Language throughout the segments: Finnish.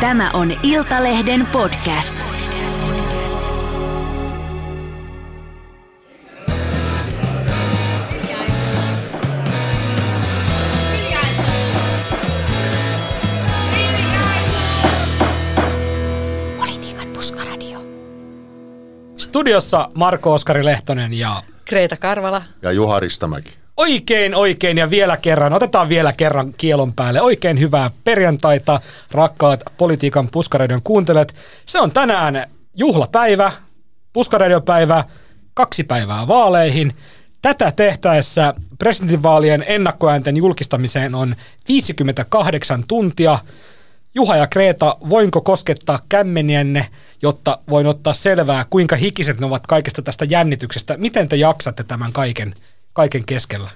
Tämä on Iltalehden podcast. Politiikan puskaradio. Studiossa Marko Oskari Lehtonen ja Kreeta Karvala. Ja Juha Ristamäki. Oikein, oikein ja vielä kerran, otetaan vielä kerran kielon päälle. Oikein hyvää perjantaita, rakkaat politiikan puskaradion kuuntelijat. Se on tänään juhlapäivä, puskaradiopäivä, kaksi päivää vaaleihin. Tätä tehtäessä presidentinvaalien ennakkoäänten julkistamiseen on 58 tuntia. Juha ja Kreeta, voinko koskettaa kämmenienne, jotta voin ottaa selvää, kuinka hikiset ne ovat kaikesta tästä jännityksestä? Miten te jaksatte tämän kaiken, kaiken keskellä?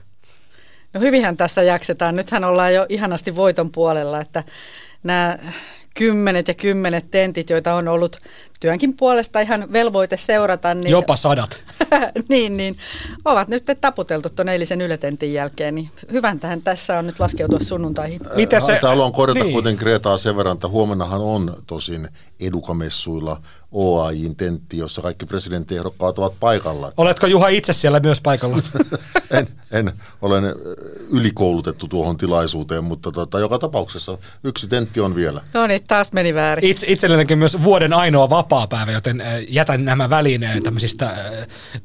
No hyvinhän tässä jaksetaan. Nythän ollaan jo ihanasti voiton puolella, että nämä kymmenet ja kymmenet tentit, joita on ollut työnkin puolesta ihan velvoite seurata. Niin, Jopa sadat. niin, niin, ovat nyt taputeltu tuon eilisen yletentin jälkeen. Niin hyvän tähän tässä on nyt laskeutua sunnuntaihin. Miten se, Haluan korjata niin. niin. kuitenkin Kreetaa sen verran, että huomennahan on tosin edukamessuilla OAJin tentti, jossa kaikki presidenttiehdokkaat ovat paikalla. Oletko Juha itse siellä myös paikalla? En, en olen ylikoulutettu tuohon tilaisuuteen, mutta tota, joka tapauksessa yksi tentti on vielä. No niin, taas meni väärin. Itse, itsellenikin myös vuoden ainoa vapaa-päivä, joten äh, jätän nämä väliin tämmöisistä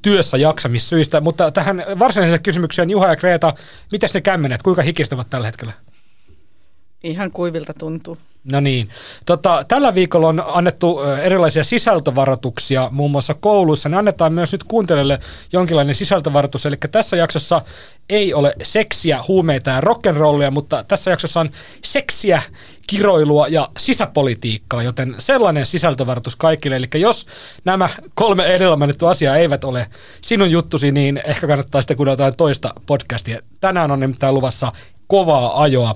työssä jaksamissyistä. Mutta tähän varsinaiseen kysymykseen, Juha ja Kreeta, miten ne kämmenet, kuinka hikistä ovat tällä hetkellä? Ihan kuivilta tuntuu. No niin. Tota, tällä viikolla on annettu erilaisia sisältövaroituksia muun muassa kouluissa. Ne annetaan myös nyt kuuntelijoille jonkinlainen sisältövaroitus. Eli tässä jaksossa ei ole seksiä, huumeita ja rock'n'rollia, mutta tässä jaksossa on seksiä, kiroilua ja sisäpolitiikkaa, joten sellainen sisältövaroitus kaikille. Eli jos nämä kolme edellä mainittu asiaa eivät ole sinun juttusi, niin ehkä kannattaa sitten kuunnella jotain toista podcastia. Tänään on nimittäin luvassa kovaa ajoa.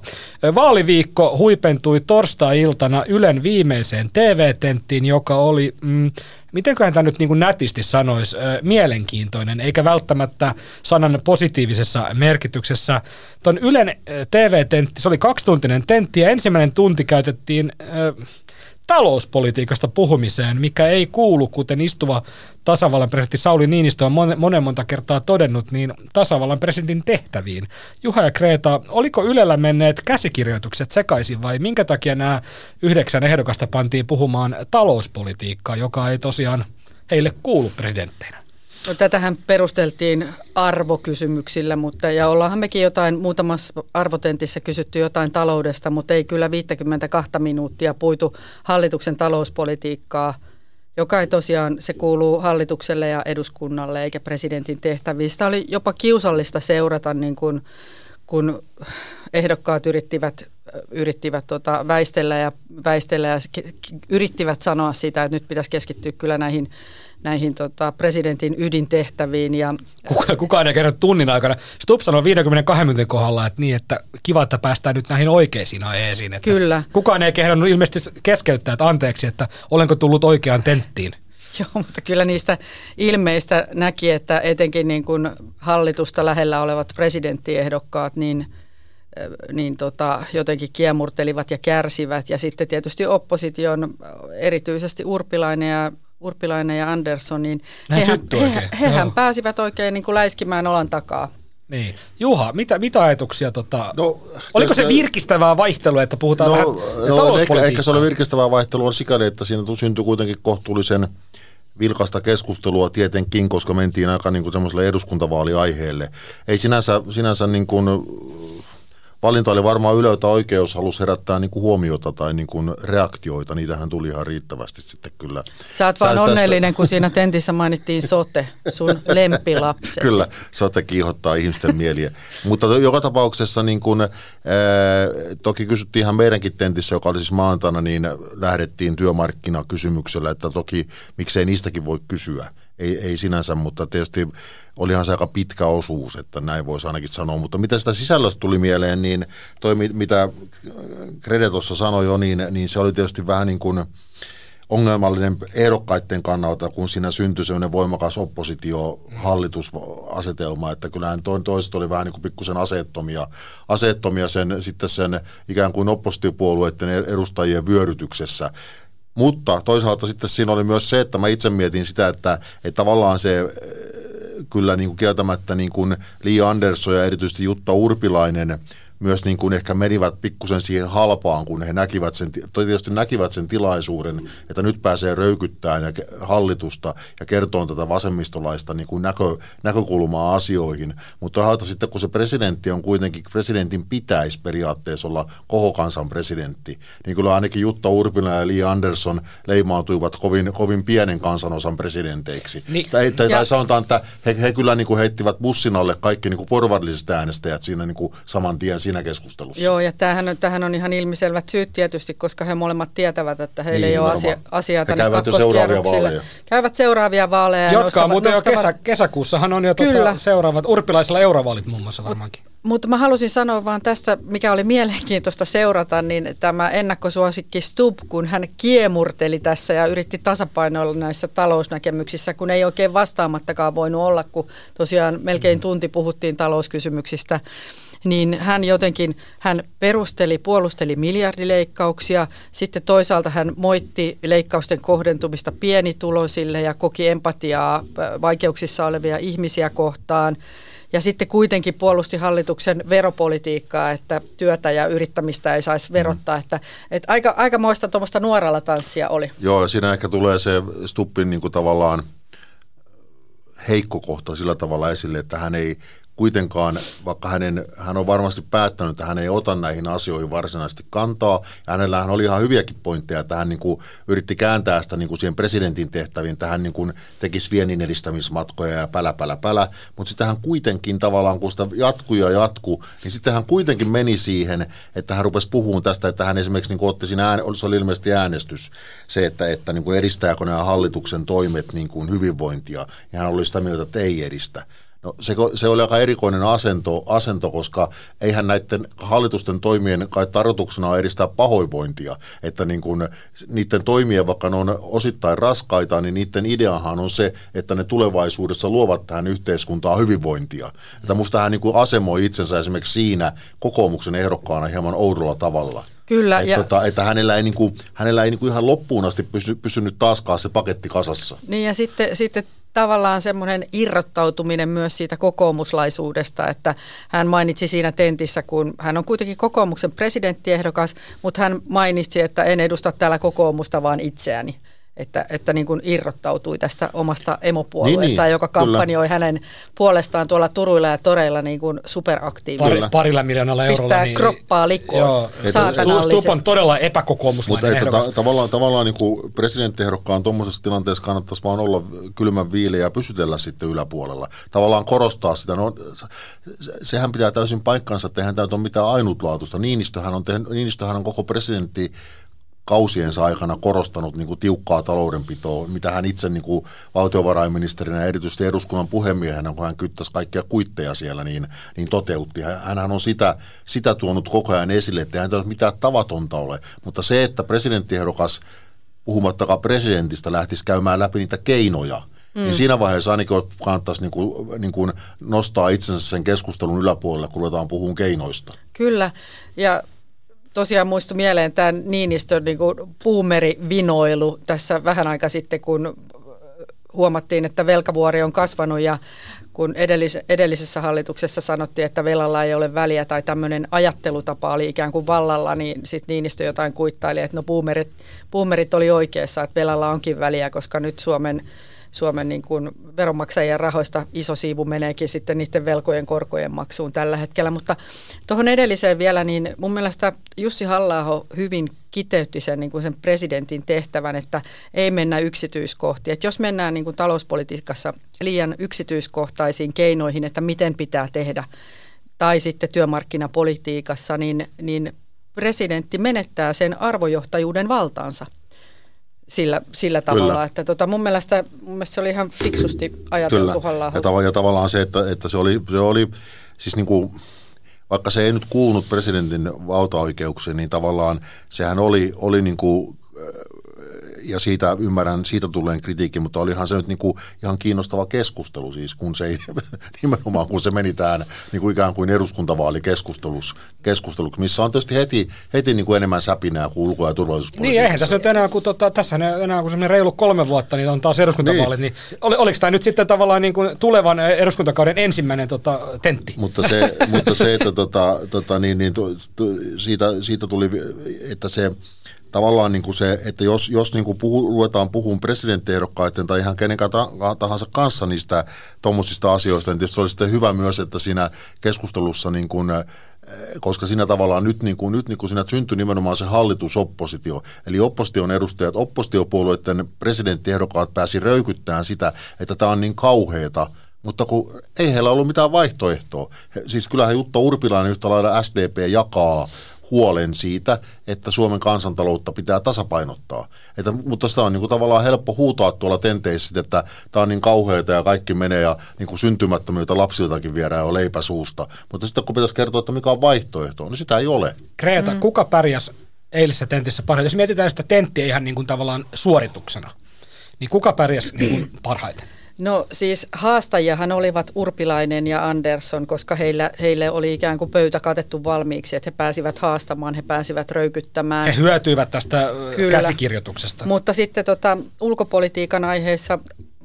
Vaaliviikko huipentui torstai-iltana Ylen viimeiseen TV-tenttiin, joka oli, mm, mitenköhän tämä nyt niin kuin nätisti sanoisi, mielenkiintoinen, eikä välttämättä sanan positiivisessa merkityksessä. Tuon Ylen TV-tentti, se oli kaksituntinen tentti ja ensimmäinen tunti käytettiin... Ö, talouspolitiikasta puhumiseen, mikä ei kuulu, kuten istuva tasavallan presidentti Sauli Niinistö on monen, monta kertaa todennut, niin tasavallan presidentin tehtäviin. Juha ja Kreeta, oliko Ylellä menneet käsikirjoitukset sekaisin vai minkä takia nämä yhdeksän ehdokasta pantiin puhumaan talouspolitiikkaa, joka ei tosiaan heille kuulu presidentteinä? No, tätähän perusteltiin arvokysymyksillä, mutta ja ollaanhan mekin jotain muutamassa arvotentissä kysytty jotain taloudesta, mutta ei kyllä 52 minuuttia puitu hallituksen talouspolitiikkaa, joka ei tosiaan, se kuuluu hallitukselle ja eduskunnalle eikä presidentin tehtäviin. Sitä oli jopa kiusallista seurata, niin kun, kun ehdokkaat yrittivät yrittivät tota, väistellä ja, väistellä ja yrittivät sanoa sitä, että nyt pitäisi keskittyä kyllä näihin näihin tota, presidentin ydintehtäviin. Ja, Kuka, kukaan ei kerro tunnin aikana. Stubb sanoi 52 minuutin kohdalla, että niin, että kiva, että päästään nyt näihin oikeisiin aiheisiin. Että Kyllä. Kukaan ei kehdannut ilmeisesti keskeyttää, että anteeksi, että olenko tullut oikeaan tenttiin. Joo, mutta kyllä niistä ilmeistä näki, että etenkin niin kuin hallitusta lähellä olevat presidenttiehdokkaat, niin niin tota, jotenkin kiemurtelivat ja kärsivät. Ja sitten tietysti opposition, erityisesti Urpilainen ja Urpilainen ja Andersson, niin hehän, he, hehän pääsivät oikein niin kuin läiskimään olan takaa. Niin. Juha, mitä, mitä ajatuksia, tota, no, oliko se virkistävää vaihtelua, että puhutaan no, vähän no, ehkä, ehkä se oli virkistävää vaihtelua sikäli, että siinä syntyi kuitenkin kohtuullisen vilkasta keskustelua tietenkin, koska mentiin aika niin kuin semmoiselle eduskuntavaaliaiheelle. Ei sinänsä, sinänsä niin kuin, valinta oli varmaan jota oikeus halusi herättää niin kuin huomiota tai niin kuin reaktioita. Niitähän tuli ihan riittävästi sitten kyllä. Sä oot vaan onnellinen, kun siinä tentissä mainittiin sote, sun lempilapsesi. Kyllä, sote kiihottaa ihmisten mieliä. Mutta joka tapauksessa niin kuin, ää, toki kysyttiin ihan meidänkin tentissä, joka oli siis maantaina, niin lähdettiin työmarkkinakysymyksellä, että toki miksei niistäkin voi kysyä ei, ei sinänsä, mutta tietysti olihan se aika pitkä osuus, että näin voisi ainakin sanoa. Mutta mitä sitä sisällöstä tuli mieleen, niin toi mitä Krede tuossa sanoi jo, niin, niin se oli tietysti vähän niin kuin ongelmallinen ehdokkaiden kannalta, kun siinä syntyi sellainen voimakas oppositio-hallitusasetelma, että kyllähän toiset oli vähän niin kuin pikkusen aseettomia, aseettomia sen, sitten sen ikään kuin oppositiopuolueiden edustajien vyörytyksessä. Mutta toisaalta sitten siinä oli myös se, että mä itse mietin sitä, että, että tavallaan se kyllä niin kuin kieltämättä niin kuin Li Andersson ja erityisesti Jutta Urpilainen – myös niin kuin ehkä menivät pikkusen siihen halpaan, kun he näkivät sen, tietysti näkivät sen tilaisuuden, että nyt pääsee röykyttämään ja hallitusta ja kertoo tätä vasemmistolaista niin kuin näkö, näkökulmaa asioihin. Mutta toisaalta sitten, kun se presidentti on kuitenkin, presidentin pitäisi periaatteessa olla koko kansan presidentti, niin kyllä ainakin Jutta Urpilainen ja Li Andersson leimautuivat kovin, kovin pienen kansanosan presidenteiksi. Niin, tai, tai, ja... tai sanotaan, että he, he kyllä niin kuin heittivät bussin alle kaikki niin kuin porvarilliset äänestäjät siinä niin kuin saman tien siinä siinä keskustelussa. Joo, ja tämähän on, tämähän on ihan ilmiselvät syyt tietysti, koska he molemmat tietävät, että heillä niin, ei ole asia, asiaa tänne käyvät seuraavia vaaleja. Käyvät seuraavia vaaleja. Jotka nostavat, muuten nostavat... jo kesä, kesäkuussahan on jo tuota seuraavat, urpilaisilla eurovaalit muun muassa varmaankin. Mutta mä halusin sanoa vaan tästä, mikä oli mielenkiintoista seurata, niin tämä ennakkosuosikki Stub, kun hän kiemurteli tässä ja yritti tasapainoilla näissä talousnäkemyksissä, kun ei oikein vastaamattakaan voinut olla, kun tosiaan melkein tunti puhuttiin talouskysymyksistä niin hän jotenkin, hän perusteli, puolusteli miljardileikkauksia, sitten toisaalta hän moitti leikkausten kohdentumista pienituloisille ja koki empatiaa äh, vaikeuksissa olevia ihmisiä kohtaan. Ja sitten kuitenkin puolusti hallituksen veropolitiikkaa, että työtä ja yrittämistä ei saisi verottaa. Että, että aika, aika moista tuommoista nuoralla tanssia oli. Joo, ja siinä ehkä tulee se Stuppin niin kuin tavallaan heikko kohta sillä tavalla esille, että hän ei kuitenkaan, vaikka hänen, hän on varmasti päättänyt, että hän ei ota näihin asioihin varsinaisesti kantaa, ja hänellähän oli ihan hyviäkin pointteja, että hän niin kuin yritti kääntää sitä niin kuin siihen presidentin tehtäviin, että hän niin kuin tekisi viennin edistämismatkoja ja pälä, pälä, pälä, mutta sitten hän kuitenkin tavallaan, kun sitä jatkuu ja jatkuu, niin sitten hän kuitenkin meni siihen, että hän rupesi puhumaan tästä, että hän esimerkiksi niin kuin otti siinä, ään, se oli ilmeisesti äänestys, se, että, että niin kuin edistääkö nämä hallituksen toimet niin kuin hyvinvointia, ja hän oli sitä mieltä, että ei edistä. No se, se oli aika erikoinen asento, asento, koska eihän näiden hallitusten toimien kai tarkoituksena on edistää pahoinvointia. Että niin kun, niiden toimien, vaikka ne on osittain raskaita, niin niiden ideahan on se, että ne tulevaisuudessa luovat tähän yhteiskuntaan hyvinvointia. Että musta hän niin asemoi itsensä esimerkiksi siinä kokoomuksen ehdokkaana hieman oudolla tavalla. Kyllä. Et ja, tota, että hänellä ei, niin kuin, hänellä ei niin kuin ihan loppuun asti pysy, pysynyt taaskaan se paketti kasassa. Niin ja sitten, sitten tavallaan semmoinen irrottautuminen myös siitä kokoomuslaisuudesta, että hän mainitsi siinä tentissä, kun hän on kuitenkin kokoomuksen presidenttiehdokas, mutta hän mainitsi, että en edusta täällä kokoomusta, vaan itseäni että, että niin kuin irrottautui tästä omasta emopuolueestaan, niin, niin, joka kampanjoi kyllä. hänen puolestaan tuolla Turuilla ja Toreilla niin kuin superaktiivisesti. Pari, parilla miljoonalla eurolla. Pistää niin, kroppaa likoon saatanallisesti. Stup on todella epäkokoomuslainen Mutta että ta- tavallaan, tavallaan niin kuin presidenttiehdokkaan tuommoisessa tilanteessa kannattaisi vaan olla kylmän viileä ja pysytellä sitten yläpuolella. Tavallaan korostaa sitä. No, sehän pitää täysin paikkansa, että eihän tämä ole mitään ainutlaatuista. Niinistöhän on, tehnyt, Niinistöhän on koko presidentti kausiensa aikana korostanut niin kuin tiukkaa taloudenpitoa, mitä hän itse niin kuin valtiovarainministerinä ja erityisesti eduskunnan puhemiehenä, kun hän kyttäisi kaikkia kuitteja siellä, niin, niin toteutti. Hänhän on sitä, sitä tuonut koko ajan esille, että ei ole mitään tavatonta ole, mutta se, että presidenttiehdokas puhumattakaan presidentistä lähtisi käymään läpi niitä keinoja, niin mm. niin siinä vaiheessa ainakin kannattaisi niin kuin, niin kuin nostaa itsensä sen keskustelun yläpuolelle, kun ruvetaan puhumaan keinoista. Kyllä, ja tosiaan muistui mieleen tämä Niinistön niin puumeri-vinoilu tässä vähän aika sitten, kun huomattiin, että velkavuori on kasvanut ja kun edellis, edellisessä hallituksessa sanottiin, että velalla ei ole väliä tai tämmöinen ajattelutapa oli ikään kuin vallalla, niin sitten Niinistö jotain kuittaili, että no puumerit, puumerit oli oikeassa, että velalla onkin väliä, koska nyt Suomen Suomen niin kuin veronmaksajien rahoista iso siivu meneekin sitten niiden velkojen korkojen maksuun tällä hetkellä. Mutta tuohon edelliseen vielä, niin mun mielestä Jussi halla hyvin kiteytti sen, niin kuin sen presidentin tehtävän, että ei mennä yksityiskohtiin. Että jos mennään niin kuin talouspolitiikassa liian yksityiskohtaisiin keinoihin, että miten pitää tehdä, tai sitten työmarkkinapolitiikassa, niin, niin presidentti menettää sen arvojohtajuuden valtaansa – sillä, sillä tavalla. Kyllä. Että tota, mun, mielestä, mun mielestä se oli ihan fiksusti ajateltu Kyllä. Ja, tav- ja tavallaan se, että, että se, oli, se oli siis niin kuin, vaikka se ei nyt kuulunut presidentin valtaoikeuksiin, niin tavallaan sehän oli, oli niin kuin, ja siitä ymmärrän, siitä tulee kritiikki, mutta olihan se nyt niin kuin ihan kiinnostava keskustelu siis, kun se ei, nimenomaan kun se meni tähän niin kuin ikään kuin eduskuntavaalikeskusteluksi, keskusteluksi, missä on tietysti heti, heti niin kuin enemmän säpinää kuin ulko- ja turvallisuuspolitiikassa. Niin, eihän tässä nyt enää, kun tota, tässä enää kun semmoinen reilu kolme vuotta, niin on taas eduskuntavaalit, niin, niin oli, oliko tämä nyt sitten tavallaan niin kuin tulevan eduskuntakauden ensimmäinen tota, tentti? Mutta se, mutta se että tota, tota, niin, niin, siitä, siitä tuli, että se tavallaan niin kuin se, että jos, jos niin kuin puhu, ruvetaan puhumaan presidenttiehdokkaiden tai ihan kenen tahansa kanssa niistä tuommoisista asioista, niin tietysti se olisi sitten hyvä myös, että siinä keskustelussa niin kuin, eh, koska siinä tavallaan nyt, niin kuin, nyt niin kuin siinä syntyi nimenomaan se hallitusoppositio, eli opposition edustajat, oppositiopuolueiden presidenttiehdokkaat pääsi röykyttämään sitä, että tämä on niin kauheata, mutta kun ei heillä ollut mitään vaihtoehtoa. Siis kyllähän Jutta Urpilainen yhtä lailla SDP jakaa huolen siitä, että Suomen kansantaloutta pitää tasapainottaa. Että, mutta sitä on niin kuin tavallaan helppo huutaa tuolla tenteissä, että tämä on niin kauheata ja kaikki menee ja niin kuin syntymättömyyttä lapsiltakin viedään jo leipä suusta. Mutta sitten kun pitäisi kertoa, että mikä on vaihtoehto, niin sitä ei ole. Kreta, mm. kuka pärjäs eilisessä tentissä parhaiten? Jos mietitään sitä tenttiä ihan niin kuin tavallaan suorituksena, niin kuka pärjäs niin kuin parhaiten? No siis haastajahan olivat Urpilainen ja Andersson, koska heillä, heille oli ikään kuin pöytä katettu valmiiksi, että he pääsivät haastamaan, he pääsivät röykyttämään. He hyötyivät tästä Kyllä. käsikirjoituksesta. Mutta sitten tota, ulkopolitiikan aiheessa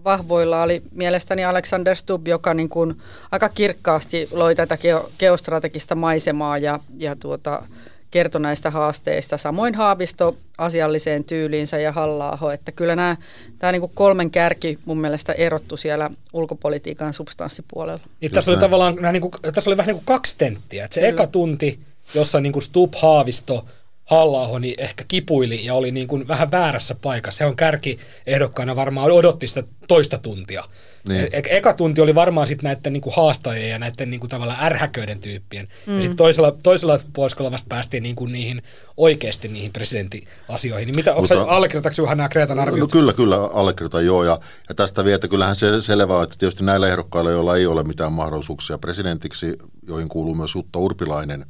vahvoilla oli mielestäni Alexander Stubb, joka niin kuin aika kirkkaasti loi tätä geostrategista maisemaa ja, ja tuota, kertoi näistä haasteista. Samoin Haavisto asialliseen tyyliinsä ja halla että kyllä nämä, tämä niin kuin kolmen kärki mun mielestä erottu siellä ulkopolitiikan substanssipuolella. Niin, tässä, oli tavallaan, niin kuin, tässä oli vähän niin kuin kaksi tenttiä. Että se kyllä. eka tunti, jossa niin kuin Stubb, Haavisto halla niin ehkä kipuili ja oli niin kuin vähän väärässä paikassa. Se on kärki ehdokkaana varmaan odotti sitä toista tuntia. Niin. E- eka tunti oli varmaan sitten näiden niin kuin haastajien ja näiden niin kuin tavallaan ärhäköiden tyyppien. Mm. Ja sitten toisella, toisella puoliskolla vasta päästiin niin kuin niihin oikeasti niihin presidenttiasioihin. Niin mitä, Mutta, allekirjoitatko vähän nämä Kreetan arviot? No kyllä, kyllä allekirjoitan joo. Ja, ja tästä vielä, että kyllähän se selvää, että tietysti näillä ehdokkailla, joilla ei ole mitään mahdollisuuksia presidentiksi, joihin kuuluu myös Jutta Urpilainen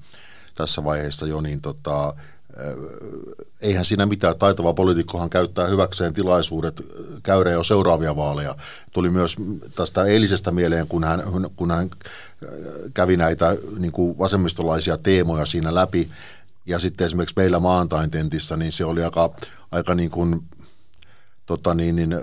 tässä vaiheessa jo, niin tota, eihän siinä mitään. Taitava poliitikkohan käyttää hyväkseen tilaisuudet käydä jo seuraavia vaaleja. Tuli myös tästä eilisestä mieleen, kun hän, kun hän kävi näitä niin kuin vasemmistolaisia teemoja siinä läpi. Ja sitten esimerkiksi meillä maantain tentissä, niin se oli aika, aika niin kuin, tota niin, niin,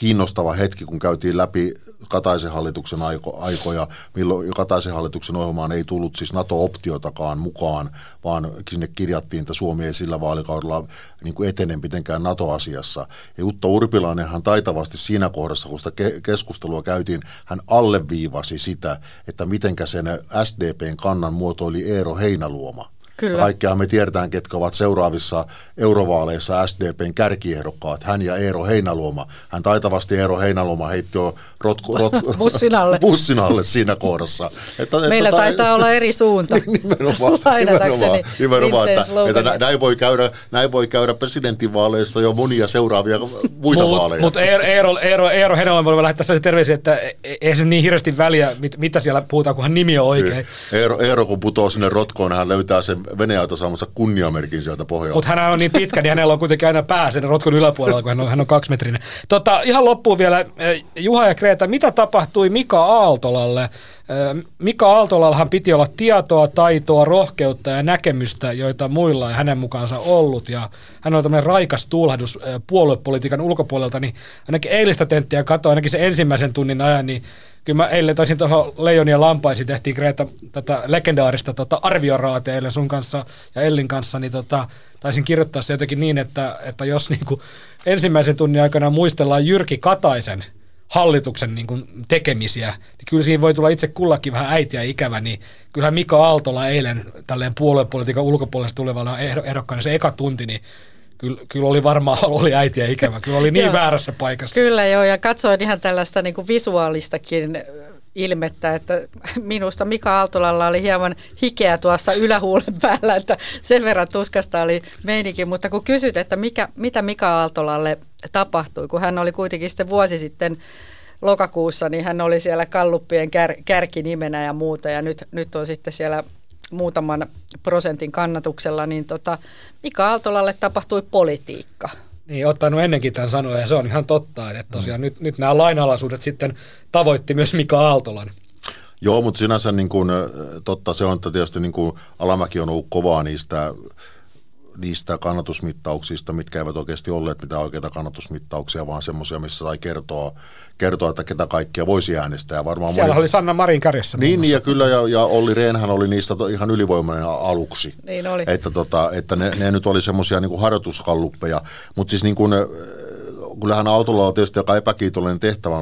kiinnostava hetki, kun käytiin läpi Kataisen hallituksen aiko, aikoja, milloin Kataisen hallituksen ohjelmaan ei tullut siis NATO-optiotakaan mukaan, vaan sinne kirjattiin, että Suomi ei sillä vaalikaudella niin kuin etene mitenkään NATO-asiassa. Ja Jutta Urpilainenhan taitavasti siinä kohdassa, kun sitä keskustelua käytiin, hän alleviivasi sitä, että mitenkä sen SDPn kannan muotoili Eero Heinaluoma. Kyllä. Kaikkiaan me tiedetään, ketkä ovat seuraavissa eurovaaleissa SDPn kärkiehdokkaat, hän ja Eero Heinaluoma. Hän taitavasti Eero Heinaluoma heitti jo rotku, rot, bussin, alle. bussin alle siinä kohdassa. Että, Meillä että, taitaa olla eri suunta. nimenomaan, nimenomaan, nimenomaan että, että näin, voi käydä, näin voi käydä presidentinvaaleissa jo monia seuraavia muita mut, vaaleja. Mutta Eero, Eero, Eero Heinaluoma voi lähettää sellaisen terveisiä, että e- e- ei se niin hirveästi väliä, mit, mitä siellä puhutaan, kunhan nimi on oikein. Eero, Eero kun putoo sinne rotkoon, hän löytää sen veneauto saamassa kunniamerkin sieltä pohjalta. Mutta hän on niin pitkä, niin hänellä on kuitenkin aina pää sen rotkon yläpuolella, kun hän on, hän on kaksimetrinen. Tota, ihan loppuun vielä, eh, Juha ja Kreta, mitä tapahtui Mika Aaltolalle? Eh, Mika Aaltolallahan piti olla tietoa, taitoa, rohkeutta ja näkemystä, joita muilla ei hänen mukaansa ollut. Ja hän on tämmöinen raikas tuulahdus eh, puoluepolitiikan ulkopuolelta, niin ainakin eilistä tenttiä katsoa, ainakin se ensimmäisen tunnin ajan, niin kyllä mä eilen taisin tuohon Leijonia Lampaisiin tehtiin Greta tätä legendaarista tota arvioraatia eilen sun kanssa ja Ellin kanssa, niin tota, taisin kirjoittaa se jotenkin niin, että, että jos niinku ensimmäisen tunnin aikana muistellaan Jyrki Kataisen hallituksen niin kuin tekemisiä, niin kyllä siinä voi tulla itse kullakin vähän äitiä ikävä, niin kyllähän Mika Aaltola eilen tälleen puoluepolitiikan ulkopuolesta tulevana ehdokkaana se eka tunti, niin kyllä, kyllä oli varmaan oli äitiä ikävä. Kyllä oli niin väärässä paikassa. Kyllä joo, ja katsoin ihan tällaista niin kuin visuaalistakin ilmettä, että minusta Mika Aaltolalla oli hieman hikeä tuossa ylähuulen päällä, että sen verran tuskasta oli meinikin, mutta kun kysyt, että mikä, mitä Mika Aaltolalle tapahtui, kun hän oli kuitenkin sitten vuosi sitten lokakuussa, niin hän oli siellä Kalluppien kär, kärkinimenä ja muuta, ja nyt, nyt on sitten siellä muutaman prosentin kannatuksella, niin tota, Mika Aaltolalle tapahtui politiikka. Niin, ottanut ennenkin tämän sanoa, ja se on ihan totta, että tosiaan mm. nyt, nyt nämä lainalaisuudet sitten tavoitti myös Mika Aaltolan. Joo, mutta sinänsä niin kuin, totta se on, että tietysti niin kuin Alamäki on ollut kovaa niistä niistä kannatusmittauksista, mitkä eivät oikeasti olleet mitään oikeita kannatusmittauksia, vaan semmoisia, missä sai kertoa, kertoa, että ketä kaikkia voisi äänestää. Ja varmaan Siellä moni... oli Sanna Marin kärjessä. Niin, niin, ja kyllä, ja, ja Olli Rehnhän oli niistä ihan ylivoimainen aluksi. Niin oli. Että, tota, että ne, ne nyt oli semmoisia niin harjoituskalluppeja, mutta siis niin kuin, kyllähän autolla on tietysti aika epäkiitollinen tehtävä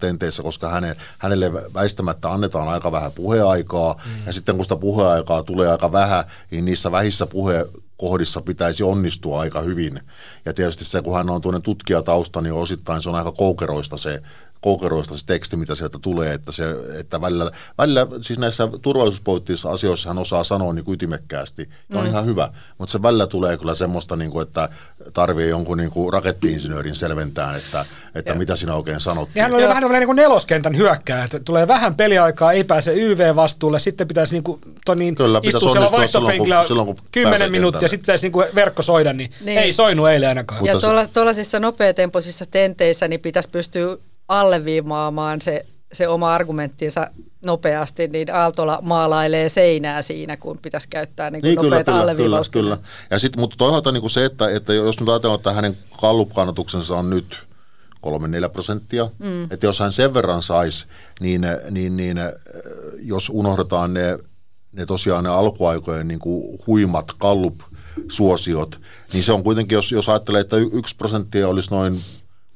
tenteissä, koska häne, hänelle väistämättä annetaan aika vähän puheaikaa, mm. ja sitten kun sitä puheaikaa tulee aika vähän, niin niissä vähissä puhe, kohdissa pitäisi onnistua aika hyvin. Ja tietysti se, kun hän on tuonne tutkijatausta, niin osittain se on aika koukeroista se koukeroista se teksti, mitä sieltä tulee, että, se, että välillä, välillä, siis näissä turvallisuuspoliittisissa asioissa hän osaa sanoa niin ytimekkäästi, ja on mm. ihan hyvä, mutta se välillä tulee kyllä semmoista, niin kuin, että tarvii jonkun niin kuin rakettiinsinöörin selventää, että, että mitä sinä oikein sanot. Ja hän oli vähän niin kuin neloskentän hyökkää, että tulee vähän peliaikaa, ei pääse YV-vastuulle, sitten pitäisi niin kuin, to niin, kyllä, istua siellä vaihtopenkillä kymmenen minuuttia, sitten pitäisi niin kuin verkko soida, niin, niin. ei soinut eilen ainakaan. Ja tuollaisissa nopeatempoisissa tenteissä niin pitäisi pystyä alleviimaamaan se, se oma argumenttinsa nopeasti, niin Aaltola maalailee seinää siinä, kun pitäisi käyttää niin kuin niin, nopeita kyllä, kyllä, kyllä. Ja sit, mutta toisaalta niin kuin se, että, että jos nyt ajatellaan, että hänen kallupkannatuksensa on nyt 3-4 prosenttia, mm. että jos hän sen verran saisi, niin, niin, niin jos unohdetaan ne, ne tosiaan ne alkuaikojen niin kuin huimat kallup-suosiot, niin se on kuitenkin, jos, jos ajattelee, että yksi prosenttia olisi noin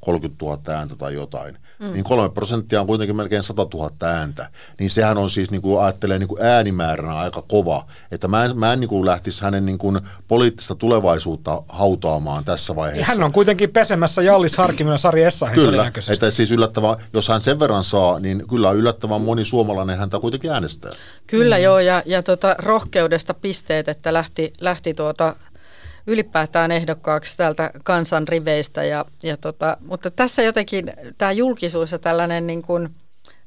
30 000 ääntä tai jotain, mm. niin kolme prosenttia on kuitenkin melkein 100 000 ääntä. Niin sehän on siis, niin kuin ajattelee niin kuin äänimääränä aika kova. Että mä en, mä en niin kuin lähtisi hänen niin kuin poliittista tulevaisuutta hautaamaan tässä vaiheessa. Hän on kuitenkin pesemässä Jallis Harkimonen Sari Essahin Kyllä, että siis yllättävän, jos hän sen verran saa, niin kyllä yllättävän moni suomalainen häntä kuitenkin äänestää. Kyllä mm. joo, ja, ja tota, rohkeudesta pisteet, että lähti, lähti tuota ylipäätään ehdokkaaksi täältä kansan riveistä. Ja, ja tota, mutta tässä jotenkin tämä julkisuus ja tällainen niin kuin –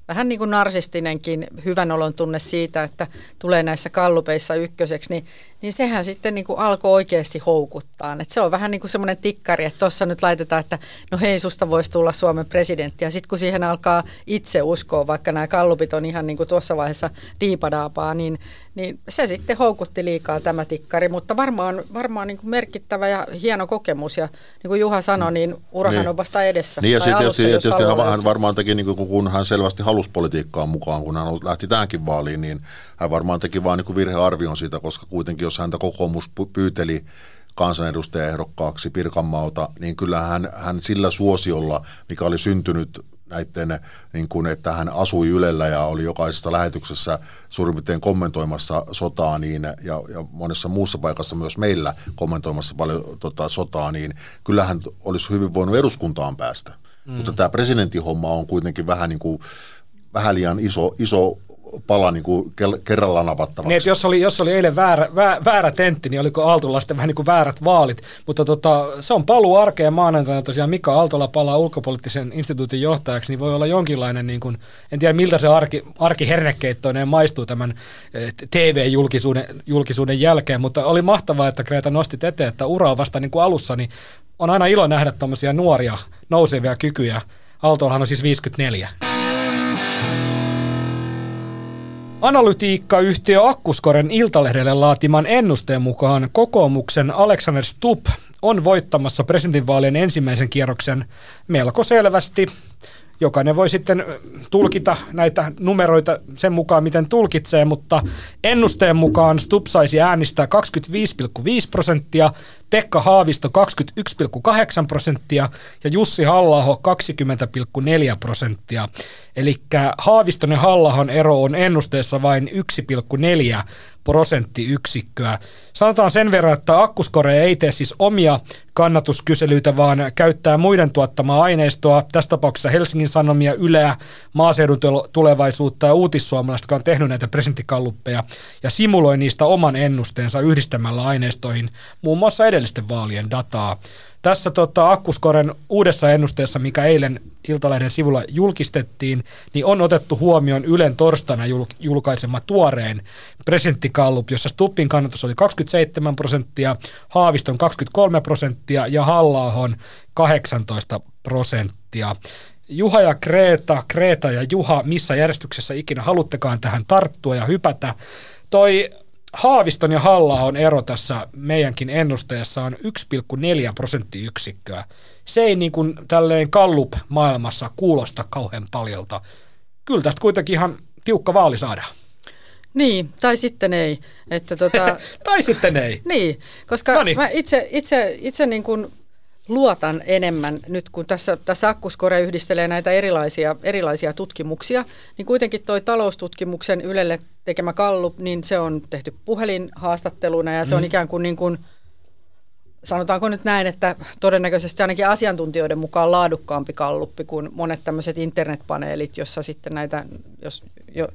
vähän niin kuin narsistinenkin hyvän olon tunne siitä, että tulee näissä kallupeissa ykköseksi, niin, niin sehän sitten niin kuin alkoi oikeasti houkuttaa. Et se on vähän niin kuin semmoinen tikkari, että tuossa nyt laitetaan, että no hei, susta voisi tulla Suomen presidentti. Ja sitten kun siihen alkaa itse uskoa, vaikka nämä kallupit on ihan niin kuin tuossa vaiheessa diipadaapaa, niin, niin se sitten houkutti liikaa tämä tikkari. Mutta varmaan, varmaan niin kuin merkittävä ja hieno kokemus. Ja niin kuin Juha sanoi, niin urahan niin. on vasta edessä. Niin ja sitten tietysti, tietysti hän varmaan teki, niin kuin, kun hän selvästi halusi talouspolitiikkaan mukaan, kun hän lähti tähänkin vaaliin, niin hän varmaan teki vain niin virhearvion siitä, koska kuitenkin jos häntä kokoomus pyyteli kansanedustajaehdokkaaksi Pirkanmaalta, niin kyllä hän, hän sillä suosiolla, mikä oli syntynyt näiden, niin kuin, että hän asui Ylellä ja oli jokaisessa lähetyksessä suurin piirtein kommentoimassa sotaa niin, ja, ja monessa muussa paikassa myös meillä kommentoimassa paljon tota, sotaa, niin kyllähän olisi hyvin voinut eduskuntaan päästä. Mm. Mutta tämä presidentin homma on kuitenkin vähän niin kuin vähän liian iso, iso pala niin kuin kerralla navattavaksi. Niin, jos, oli, jos oli eilen väärä, väärä, tentti, niin oliko Aaltolla sitten vähän niin kuin väärät vaalit. Mutta tota, se on paluu arkeen maanantaina tosiaan Mika Aaltola palaa ulkopoliittisen instituutin johtajaksi, niin voi olla jonkinlainen, niin kuin, en tiedä miltä se arki, arkihernekeittoinen maistuu tämän eh, TV-julkisuuden julkisuuden jälkeen, mutta oli mahtavaa, että Kreta nosti eteen, että ura on vasta niin kuin alussa, niin on aina ilo nähdä tuommoisia nuoria nousevia kykyjä. Aaltolahan on siis 54. Analytiikkayhtiö Akkuskoren Iltalehdelle laatiman ennusteen mukaan kokoomuksen Alexander Stubb on voittamassa presidentinvaalien ensimmäisen kierroksen melko selvästi jokainen voi sitten tulkita näitä numeroita sen mukaan, miten tulkitsee, mutta ennusteen mukaan Stubb saisi äänistää 25,5 prosenttia, Pekka Haavisto 21,8 prosenttia ja Jussi Hallaho 20,4 prosenttia. Eli Haaviston ja Hallahon ero on ennusteessa vain 1,4 prosenttiyksikköä. Sanotaan sen verran, että Akkuskore ei tee siis omia kannatuskyselyitä, vaan käyttää muiden tuottamaa aineistoa, tässä tapauksessa Helsingin Sanomia, Yleä, Maaseudun tulevaisuutta ja Uutissuomalaiset, jotka on tehnyt näitä presidenttikalluppeja, ja simuloi niistä oman ennusteensa yhdistämällä aineistoihin muun muassa edellisten vaalien dataa. Tässä tota, Akkuskoren uudessa ennusteessa, mikä eilen Iltalehden sivulla julkistettiin, niin on otettu huomioon Ylen torstaina jul- julkaisema tuoreen presidenttikallup, jossa Stuppin kannatus oli 27 prosenttia, Haaviston 23 prosenttia ja halla 18 prosenttia. Juha ja Kreeta, Kreeta ja Juha, missä järjestyksessä ikinä haluttekaan tähän tarttua ja hypätä. Toi Haaviston ja halla ero tässä meidänkin ennusteessa on 1,4 prosenttiyksikköä. Se ei niin kuin tälleen Kallup-maailmassa kuulosta kauhean paljolta. Kyllä tästä kuitenkin ihan tiukka vaali saadaan. Niin, tai sitten ei. Että tota, tai sitten ei. Niin, koska Noniin. mä itse, itse, itse niin kuin luotan enemmän nyt, kun tässä, tässä Akkuskore yhdistelee näitä erilaisia, erilaisia tutkimuksia, niin kuitenkin toi taloustutkimuksen Ylelle tekemä kallup, niin se on tehty puhelinhaastatteluna ja se mm. on ikään kuin, niin kuin sanotaanko nyt näin, että todennäköisesti ainakin asiantuntijoiden mukaan laadukkaampi kalluppi kuin monet tämmöiset internetpaneelit, jossa sitten näitä, jos, jo,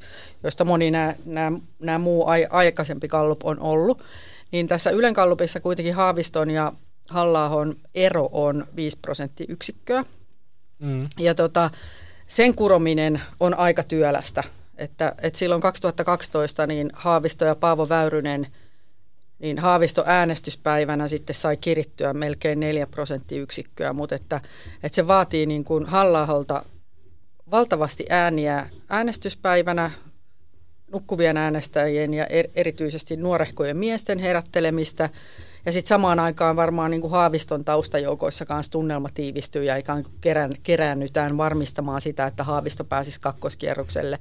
joista moni nämä, nämä, nämä muu ai, aikaisempi kallup on ollut. Niin tässä Ylen kallupissa kuitenkin Haaviston ja halla ero on 5 prosenttiyksikköä. Mm. Ja tota, sen kurominen on aika työlästä. Että, että silloin 2012 niin Haavisto ja Paavo Väyrynen, niin Haavisto äänestyspäivänä sitten sai kirittyä melkein 4 prosenttiyksikköä, mutta että, että se vaatii niin kuin halla valtavasti ääniä äänestyspäivänä, nukkuvien äänestäjien ja er, erityisesti nuorehkojen miesten herättelemistä – ja sitten samaan aikaan varmaan niin kuin Haaviston taustajoukoissa kanssa tunnelma tiivistyy ja ikään kuin kerän, keräännytään varmistamaan sitä, että Haavisto pääsisi kakkoskierrokselle.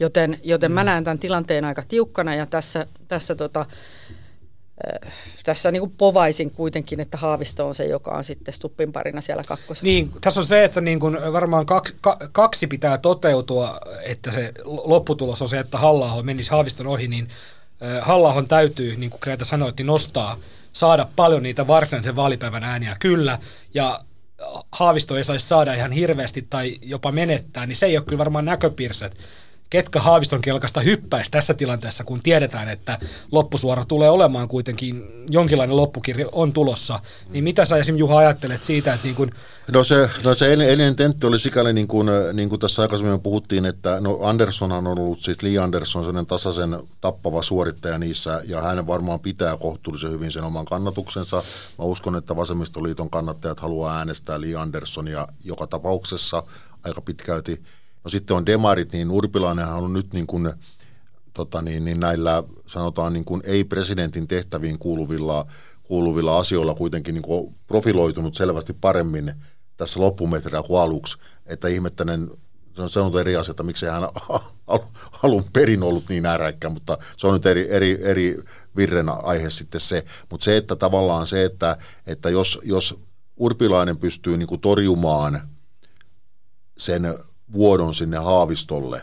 Joten, joten mä mm. näen tämän tilanteen aika tiukkana ja tässä, tässä tota, äh, tässä niin kuin povaisin kuitenkin, että Haavisto on se, joka on sitten Stuppin parina siellä kakkosessa. Niin, tässä on se, että niin kuin varmaan kaksi, kaksi pitää toteutua, että se lopputulos on se, että halla menisi Haaviston ohi, niin äh, halla täytyy, niin kuin Kreta sanoi, niin nostaa saada paljon niitä varsinaisen vaalipäivän ääniä, kyllä, ja Haavisto ei saisi saada ihan hirveästi tai jopa menettää, niin se ei ole kyllä varmaan näköpiirset ketkä Haaviston kelkasta hyppäisi tässä tilanteessa, kun tiedetään, että loppusuora tulee olemaan kuitenkin, jonkinlainen loppukirja on tulossa, niin mitä sä esim. Juha ajattelet siitä, että niin kun... No se, no se eilinen tentti oli sikäli niin kuin, niin kuin tässä aikaisemmin puhuttiin, että no Anderssonhan on ollut siis Lee Anderson sellainen tasaisen tappava suorittaja niissä, ja hän varmaan pitää kohtuullisen hyvin sen oman kannatuksensa. Mä uskon, että Vasemmistoliiton kannattajat haluaa äänestää Lee Andersonia joka tapauksessa aika pitkälti No sitten on demarit, niin Urpilainenhan on nyt niin kuin, tota niin, niin näillä sanotaan niin kuin ei-presidentin tehtäviin kuuluvilla, kuuluvilla asioilla kuitenkin niin kuin profiloitunut selvästi paremmin tässä loppumetrillä kuin aluksi, että ihmettäinen se on sanonut eri asia, että miksei hän alun perin ollut niin äräkkä, mutta se on nyt eri, eri, eri virren aihe sitten se. Mutta se, että tavallaan se, että, että jos, jos Urpilainen pystyy niin torjumaan sen vuodon sinne Haavistolle,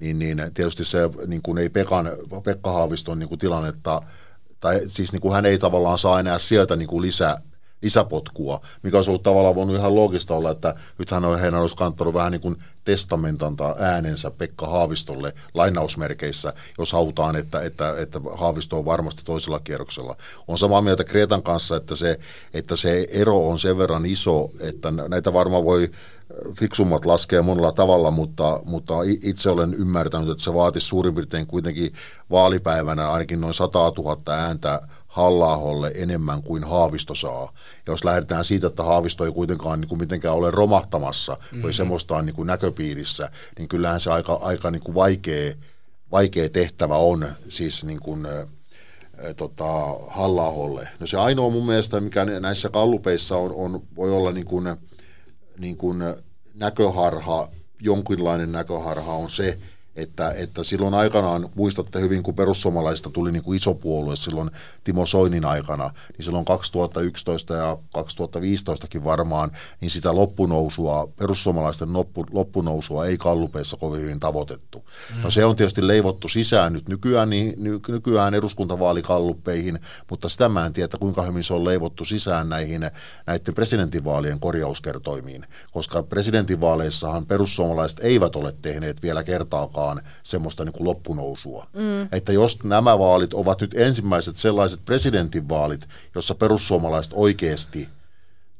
niin, niin tietysti se niin kuin ei Pekan, Pekka Haaviston niin kuin tilannetta, tai siis niin kuin hän ei tavallaan saa enää sieltä niin kuin lisää, lisäpotkua, mikä olisi ollut tavallaan voinut ihan loogista olla, että nythän on, heidän olisi kantanut vähän niin kuin testamentantaa äänensä Pekka Haavistolle lainausmerkeissä, jos halutaan, että, että, että Haavisto on varmasti toisella kierroksella. On samaa mieltä Kreetan kanssa, että se, että se ero on sen verran iso, että näitä varmaan voi fiksummat laskee monella tavalla, mutta, mutta itse olen ymmärtänyt, että se vaatisi suurin piirtein kuitenkin vaalipäivänä ainakin noin 100 000 ääntä halla enemmän kuin Haavisto saa. Ja jos lähdetään siitä, että Haavisto ei kuitenkaan niin kuin mitenkään ole romahtamassa mm-hmm. tai semmoista on niin kuin näköpiirissä, niin kyllähän se aika, aika niin kuin vaikea, vaikea tehtävä on siis niin kuin, tota, halla No se ainoa mun mielestä, mikä näissä kallupeissa on, on voi olla niin kuin, niin kuin näköharha, jonkinlainen näköharha on se, että, että silloin aikanaan, muistatte hyvin, kun perussuomalaisista tuli niin kuin iso puolue silloin Timo Soinin aikana, niin silloin 2011 ja 2015kin varmaan, niin sitä loppunousua, perussuomalaisten loppu, loppunousua ei kallupeissa kovin hyvin tavoitettu. Mm. No se on tietysti leivottu sisään nyt nykyään, niin, ny, nykyään eduskuntavaalikalluppeihin, mutta sitä mä en tiedä, kuinka hyvin se on leivottu sisään näihin näiden presidentinvaalien korjauskertoimiin, koska presidentinvaaleissahan perussuomalaiset eivät ole tehneet vielä kertaakaan vaan semmoista niin kuin loppunousua. Mm. Että jos nämä vaalit ovat nyt ensimmäiset sellaiset presidentinvaalit, jossa perussuomalaiset oikeasti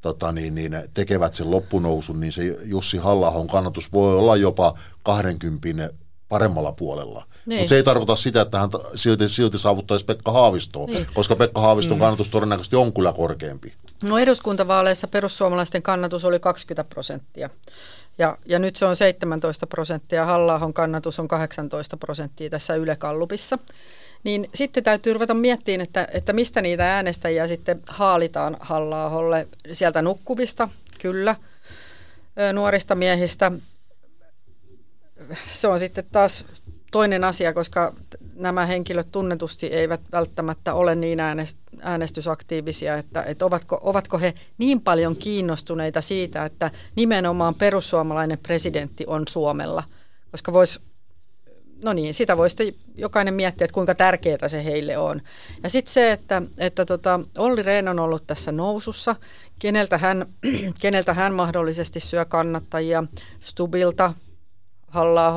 tota niin, niin, tekevät sen loppunousun, niin se Jussi halla kannatus voi olla jopa 20 paremmalla puolella. Niin. Mutta se ei tarkoita sitä, että hän silti, silti saavuttaisi Pekka Haavistoa, niin. koska Pekka Haaviston mm. kannatus todennäköisesti on kyllä korkeampi. No eduskuntavaaleissa perussuomalaisten kannatus oli 20 prosenttia. Ja, ja nyt se on 17 prosenttia, halla kannatus on 18 prosenttia tässä Yle Kallupissa. Niin sitten täytyy ruveta miettimään, että, että mistä niitä äänestäjiä sitten haalitaan halla Sieltä nukkuvista, kyllä, nuorista miehistä. Se on sitten taas toinen asia, koska nämä henkilöt tunnetusti eivät välttämättä ole niin äänestysaktiivisia, että, että ovatko, ovatko he niin paljon kiinnostuneita siitä, että nimenomaan perussuomalainen presidentti on Suomella. Koska voisi, no niin, sitä voisi jokainen miettiä, että kuinka tärkeää se heille on. Ja sitten se, että, että tota, Olli Rehn on ollut tässä nousussa, keneltä hän, keneltä hän mahdollisesti syö kannattajia, Stubilta, halla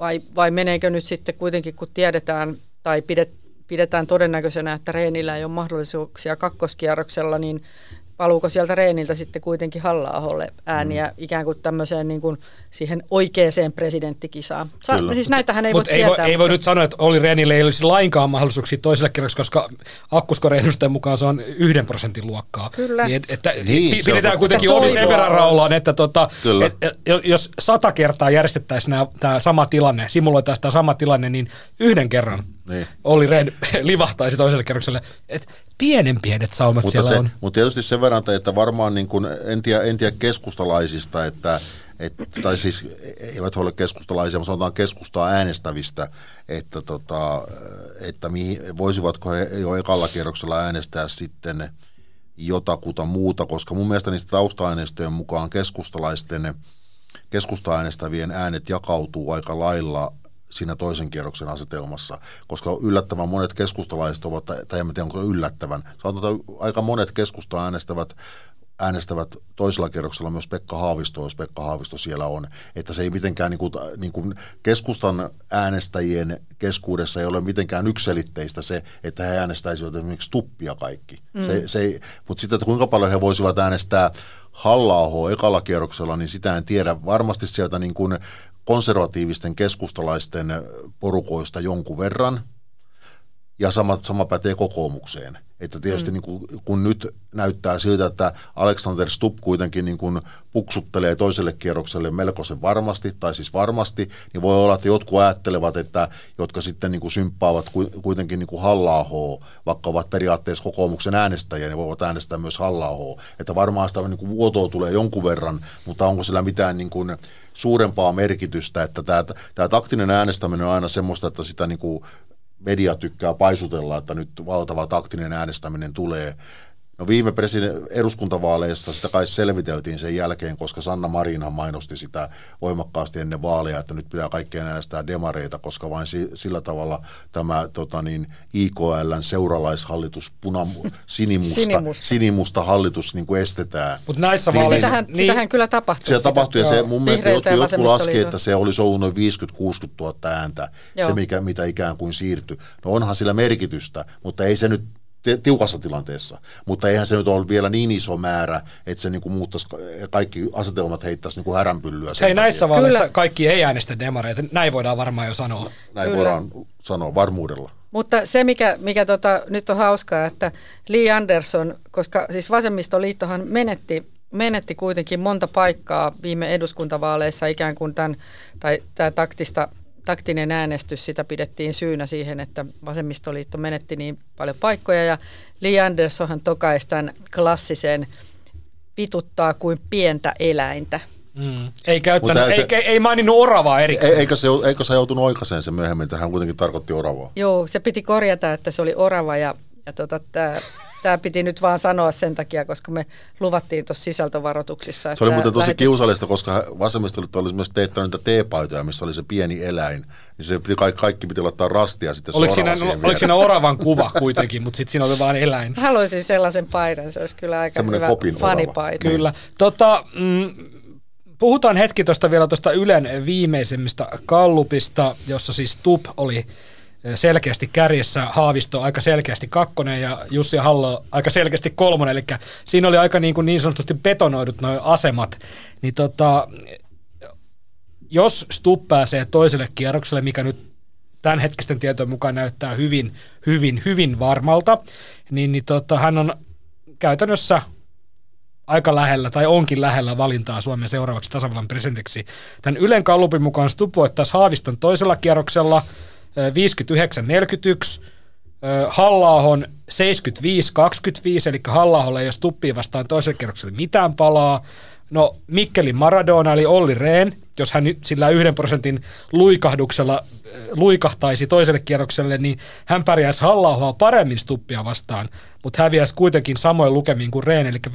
vai, vai meneekö nyt sitten kuitenkin, kun tiedetään tai pidet, pidetään todennäköisenä, että Reenillä ei ole mahdollisuuksia kakkoskierroksella, niin paluuko sieltä Reeniltä sitten kuitenkin halla ääniä mm. ikään kuin tämmöiseen niin kuin siihen oikeaan presidenttikisaan. Sa- Kyllä. siis näitähän ei Mut voi ei tietää. Voi, ei voi nyt sanoa, että Olli Reenille ei olisi lainkaan mahdollisuuksia toiselle kerroksi, koska akkuskoreennusteen mukaan se on yhden prosentin luokkaa. Kyllä. Niin, et, että niin, pidetään kuitenkin Olli sen verran raulaan, että tota, et, et, jos sata kertaa järjestettäisiin tämä sama tilanne, simuloitaisiin tämä sama tilanne, niin yhden kerran niin. Olli Rehn livahtaisi toiselle kerrokselle. Et pienen pienet saumat mutta siellä se, on. Mutta tietysti sen verran, että varmaan niin kuin, en, tiedä, en tiedä keskustalaisista, että et, tai siis eivät ole keskustalaisia, mutta sanotaan keskustaa äänestävistä, että, tota, että mihin, voisivatko he jo ekalla kierroksella äänestää sitten jotakuta muuta, koska mun mielestä niistä tausta mukaan keskustalaisten keskusta äänestävien äänet jakautuu aika lailla siinä toisen kierroksen asetelmassa, koska yllättävän monet keskustalaiset ovat, tai en tiedä onko yllättävän, sanotaan, että aika monet keskusta äänestävät äänestävät toisella kierroksella myös Pekka Haavisto, jos Pekka Haavisto siellä on. Että se ei mitenkään, niin kuin, niin kuin keskustan äänestäjien keskuudessa ei ole mitenkään ykselitteistä se, että he äänestäisivät esimerkiksi tuppia kaikki. Mm. Se, se ei, mutta sitten, että kuinka paljon he voisivat äänestää halla ekalla kierroksella, niin sitä en tiedä. Varmasti sieltä niin kuin konservatiivisten keskustalaisten porukoista jonkun verran, ja sama, sama pätee kokoomukseen. Että tietysti mm. niin kuin, kun nyt näyttää siltä, että Alexander Stubb kuitenkin niin kuin puksuttelee toiselle kierrokselle melkoisen varmasti, tai siis varmasti, niin voi olla, että jotkut ajattelevat, että jotka sitten niin kuin symppaavat kuitenkin niin kuin halla vaikka ovat periaatteessa kokoomuksen äänestäjiä, niin voivat äänestää myös halla Että varmaan sitä niin kuin vuotoa tulee jonkun verran, mutta onko sillä mitään niin kuin suurempaa merkitystä, että tämä, tämä taktinen äänestäminen on aina semmoista, että sitä niin kuin media tykkää paisutella, että nyt valtava taktinen äänestäminen tulee. No viime president- eduskuntavaaleissa sitä kai selviteltiin sen jälkeen, koska Sanna Marinhan mainosti sitä voimakkaasti ennen vaaleja, että nyt pitää kaikkien äänestää demareita, koska vain si- sillä tavalla tämä tota niin, IKLn seuralaishallitus, puna, sinimusta, sinimusta. sinimusta hallitus niin kuin estetään. Mutta näissä vaaleissa... Sitähän, niin, sitähän kyllä tapahtui. Sitä tapahtui ja se mun mielestä jotkut, jotkut laski, että se olisi ollut noin 50-60 000 ääntä, Joo. se mikä, mitä ikään kuin siirtyi. No onhan sillä merkitystä, mutta ei se nyt tiukassa tilanteessa, mutta eihän se nyt ole vielä niin iso määrä, että se niin kuin muuttaisi kaikki asetelmat heittäisi niin kuin häränpyllyä. Hei, näissä vaaleissa kaikki ei äänestä demareita, näin voidaan varmaan jo sanoa. Näin Kyllä. voidaan sanoa varmuudella. Mutta se, mikä, mikä tota, nyt on hauskaa, että Lee Anderson, koska siis vasemmistoliittohan menetti, menetti kuitenkin monta paikkaa viime eduskuntavaaleissa ikään kuin tämän, tai tämä taktista taktinen äänestys, sitä pidettiin syynä siihen, että vasemmistoliitto menetti niin paljon paikkoja ja Lee Andersonhan tokaisi tämän klassisen pituttaa kuin pientä eläintä. Mm. Ei, käyttänyt, ei, se, ei maininnut oravaa erikseen. Eikö se, eikö se joutunut oikaiseen se myöhemmin, että hän kuitenkin tarkoitti oravaa? Joo, se piti korjata, että se oli orava ja, ja tota, tämä Tämä piti nyt vaan sanoa sen takia, koska me luvattiin tuossa sisältövaroituksissa. Se oli muuten tosi lähetys... kiusallista, koska vasemmistoliitto oli myös teettänyt niitä teepaitoja, missä oli se pieni eläin. Niin se piti, kaikki, kaikki piti laittaa rastia sitten oliko siinä, oliko siinä oravan kuva kuitenkin, mutta sitten siinä oli vain eläin? Haluaisin sellaisen paidan, se olisi kyllä aika Semmoinen hyvä fanipaita. Kyllä. Tota, mm, puhutaan hetki tuosta vielä tuosta Ylen viimeisemmistä kallupista, jossa siis TUP oli selkeästi kärjessä, Haavisto aika selkeästi kakkonen ja Jussi Hallo aika selkeästi kolmonen, eli siinä oli aika niin, kuin niin sanotusti betonoidut nuo asemat, niin tota, jos Stubb pääsee toiselle kierrokselle, mikä nyt tämänhetkisten tietojen mukaan näyttää hyvin, hyvin, hyvin varmalta, niin, niin tota, hän on käytännössä aika lähellä tai onkin lähellä valintaa Suomen seuraavaksi tasavallan presidentiksi. Tämän Ylen kallupin mukaan Stubb voittaisi Haaviston toisella kierroksella 59-41, Hallaahon 75-25, eli Hallaaholle ei ole Stuppiin vastaan toisella kierroksella mitään palaa. No Mikkelin Maradona eli Olli Rehn, jos hän sillä yhden prosentin luikahduksella luikahtaisi toiselle kierrokselle, niin hän pärjäisi halla paremmin Stuppia vastaan, mutta häviäisi kuitenkin samoin lukemiin kuin Rehn, eli 59-41.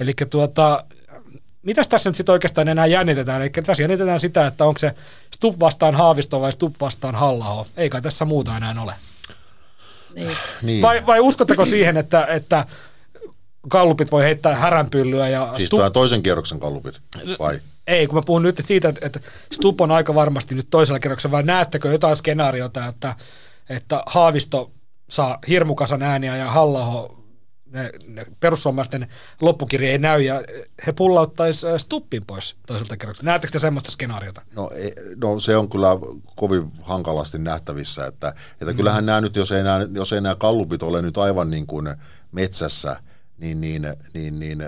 Eli tuota, mitäs tässä nyt sitten oikeastaan enää jännitetään? Eli tässä jännitetään sitä, että onko se Stupp vastaan Haavisto vai Stupp vastaan halla Ei kai tässä muuta enää ole. Niin. Niin. Vai, vai uskotteko siihen, että, että kallupit voi heittää häränpyllyä. Ja siis Stubb... toisen kierroksen kallupit, vai? Ei, kun mä puhun nyt siitä, että, että Stubb on aika varmasti nyt toisella kierroksella, vai näettekö jotain skenaariota, että, että Haavisto saa hirmukasan ääniä ja halla ne, ne perussuomalaisten loppukirja ei näy ja he pullauttaisi Stuppin pois toiselta kierrokselta. Näettekö te semmoista skenaariota? No, ei, no se on kyllä kovin hankalasti nähtävissä, että, että mm. kyllähän nämä nyt, jos ei nämä, jos ei nämä kallupit ole nyt aivan niin kuin metsässä – niin, niin, niin, niin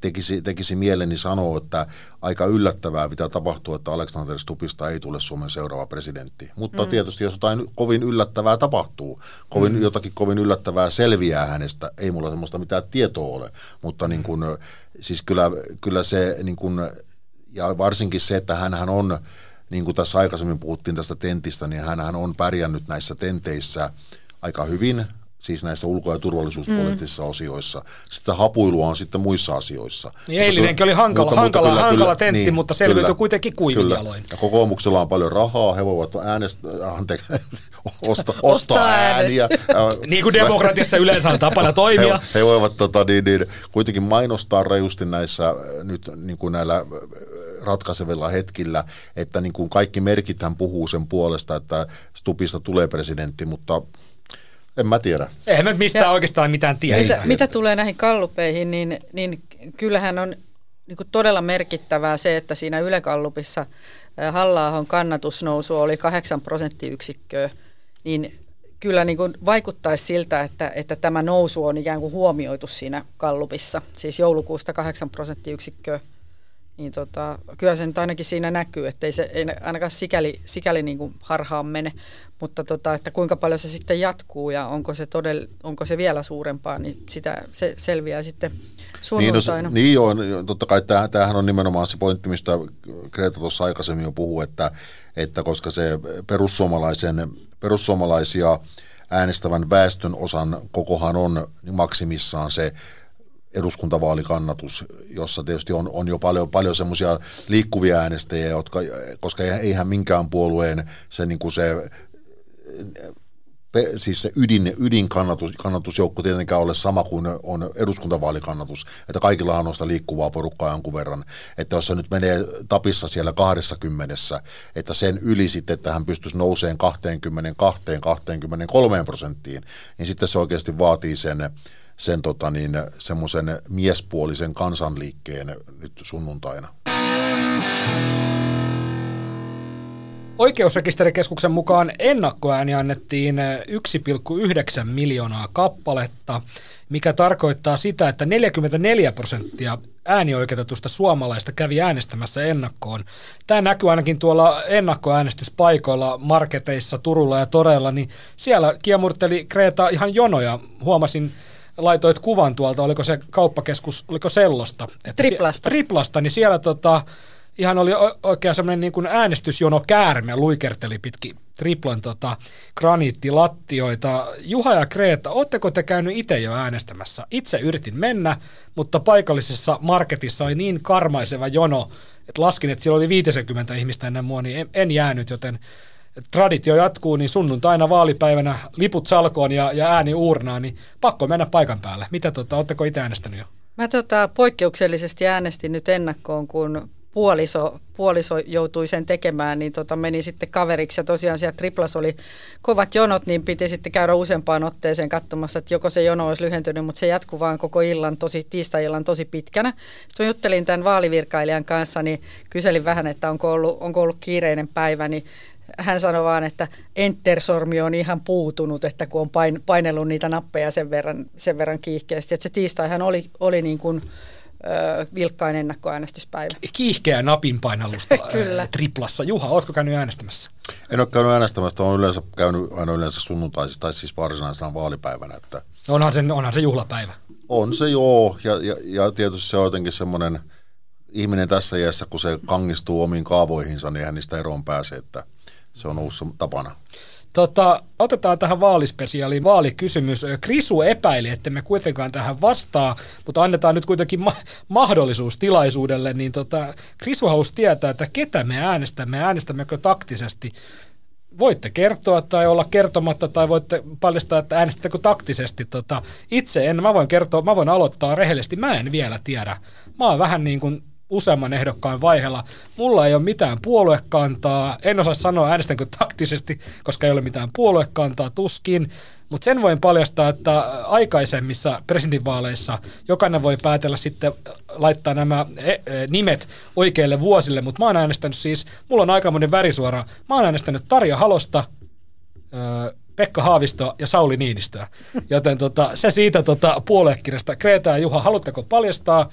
tekisi, tekisi mieleni sanoa, että aika yllättävää mitä tapahtuu, että Alexander Stupista ei tule Suomen seuraava presidentti. Mutta mm. tietysti jos jotain kovin yllättävää tapahtuu, kovin, mm. jotakin kovin yllättävää selviää hänestä, ei mulla semmoista mitään tietoa ole, mutta niin kun, siis kyllä, kyllä se, niin kun, ja varsinkin se, että hän on, niin kuin tässä aikaisemmin puhuttiin tästä tentistä, niin hän on pärjännyt näissä tenteissä aika hyvin, siis näissä ulko- ja turvallisuuspoliittisissa mm. osioissa. Sitten hapuilua on sitten muissa asioissa. Niin eilinenkin oli hankala, mutta, hankala, kyllä, hankala kyllä, tentti, niin, mutta selviytyi kyllä, kuitenkin kuivin kyllä. jaloin. Ja kokoomuksella on paljon rahaa, he voivat äänestä, anteeksi, osta, ostaa ääniä. niin kuin demokratiassa yleensä on tapana toimia. He, he voivat tota, niin, niin, kuitenkin mainostaa rajusti näissä nyt niin kuin näillä ratkaisevilla hetkillä, että niin kuin kaikki merkithän puhuu sen puolesta, että Stupista tulee presidentti, mutta en mä tiedä. Eihän me mistään ja oikeastaan mitään tiedä. Mitä, mitä tulee näihin kallupeihin, niin, niin kyllähän on niin kuin todella merkittävää se, että siinä Yle-kallupissa halla kannatusnousu oli 8 prosenttiyksikköä, niin kyllä niin kuin vaikuttaisi siltä, että, että tämä nousu on ikään kuin huomioitu siinä kallupissa, siis joulukuusta 8 prosenttiyksikköä. Niin tota, kyllä se nyt ainakin siinä näkyy, että ei se ei ainakaan sikäli, sikäli niin kuin harhaan mene, mutta tota, että kuinka paljon se sitten jatkuu ja onko se, todell, onko se vielä suurempaa, niin sitä se selviää sitten sunnuntaina. Niin, no, niin joo, totta kai tämähän on nimenomaan se pointti, mistä Greta tuossa aikaisemmin jo puhui, että, että koska se perussuomalaisen, perussuomalaisia äänestävän väestön osan kokohan on niin maksimissaan se eduskuntavaalikannatus, jossa tietysti on, on jo paljon, paljon semmoisia liikkuvia äänestäjiä, jotka, koska eihän minkään puolueen se, niin kuin se siis se ydin, ydinkannatus, kannatusjoukko tietenkään ole sama kuin on eduskuntavaalikannatus, että kaikilla on sitä liikkuvaa porukkaa jonkun verran, että jos se nyt menee tapissa siellä 20, että sen yli sitten, että hän pystyisi nouseen 22-23 prosenttiin, niin sitten se oikeasti vaatii sen sen tota niin, semmoisen miespuolisen kansanliikkeen nyt sunnuntaina. Oikeusrekisterikeskuksen mukaan ennakkoääni annettiin 1,9 miljoonaa kappaletta, mikä tarkoittaa sitä, että 44 prosenttia äänioikeutetusta suomalaista kävi äänestämässä ennakkoon. Tämä näkyy ainakin tuolla ennakkoäänestyspaikoilla, marketeissa, Turulla ja Toreilla, niin siellä kiemurteli Kreta ihan jonoja. Huomasin laitoit kuvan tuolta, oliko se kauppakeskus, oliko Sellosta? Että triplasta. Si- triplasta, niin siellä tota, ihan oli oikein semmoinen niin kuin äänestysjono käärme, luikerteli pitki triplan tota, graniittilattioita. Juha ja Kreeta, ootteko te käynyt itse jo äänestämässä? Itse yritin mennä, mutta paikallisessa marketissa oli niin karmaiseva jono, että laskin, että siellä oli 50 ihmistä ennen mua, niin en, en jäänyt, joten traditio jatkuu, niin sunnuntaina vaalipäivänä liput salkoon ja, ja ääni uurnaan, niin pakko mennä paikan päälle. Mitä tota, ootteko itse äänestänyt jo? Mä tota, poikkeuksellisesti äänestin nyt ennakkoon, kun puoliso, puoliso joutui sen tekemään, niin tota meni sitten kaveriksi. Ja tosiaan siellä triplas oli kovat jonot, niin piti sitten käydä useampaan otteeseen katsomassa, että joko se jono olisi lyhentynyt, mutta se jatkuu vaan koko illan, tosi, tiistai-illan tosi pitkänä. Sitten juttelin tämän vaalivirkailijan kanssa, niin kyselin vähän, että onko ollut, onko ollut kiireinen päivä, niin hän sanoi vaan, että enter-sormi on ihan puutunut, että kun on pain, painellut niitä nappeja sen verran, sen verran kiihkeästi. Että se tiistaihan oli, oli niin kuin, vilkkain ennakkoäänestyspäivä. Kiihkeä napinpainallusta Kyllä. triplassa. Juha, ootko käynyt äänestämässä? En ole käynyt äänestämässä, olen yleensä käynyt aina yleensä sunnuntaisin tai siis varsinaisena vaalipäivänä. Että onhan, se, onhan se juhlapäivä. On se joo, ja, ja, ja tietysti se on jotenkin semmoinen ihminen tässä iässä, kun se kangistuu omiin kaavoihinsa, niin hän niistä eroon pääsee, että – se on ollut tapana. Tota, otetaan tähän vaalispesiaaliin vaalikysymys. Krisu epäili, että me kuitenkaan tähän vastaa, mutta annetaan nyt kuitenkin ma- mahdollisuus tilaisuudelle. Niin tota, Krisu halusi tietää, että ketä me äänestämme, äänestämmekö taktisesti. Voitte kertoa tai olla kertomatta tai voitte paljastaa, että äänestätkö taktisesti. Tota, itse en, mä voin kertoa, mä voin aloittaa rehellisesti, mä en vielä tiedä. Mä oon vähän niin kuin useamman ehdokkaan vaiheella. Mulla ei ole mitään puoluekantaa, en osaa sanoa äänestänkö taktisesti, koska ei ole mitään puoluekantaa, tuskin. Mutta sen voin paljastaa, että aikaisemmissa presidentinvaaleissa jokainen voi päätellä sitten laittaa nämä e, e, nimet oikeille vuosille, mutta mä oon äänestänyt siis, mulla on aikamoinen värisuora, mä oon äänestänyt Tarja Halosta, Pekka Haavistoa ja Sauli Niinistöä. Joten tota, se siitä tota, puoluekirjasta. Kreta ja Juha, haluatteko paljastaa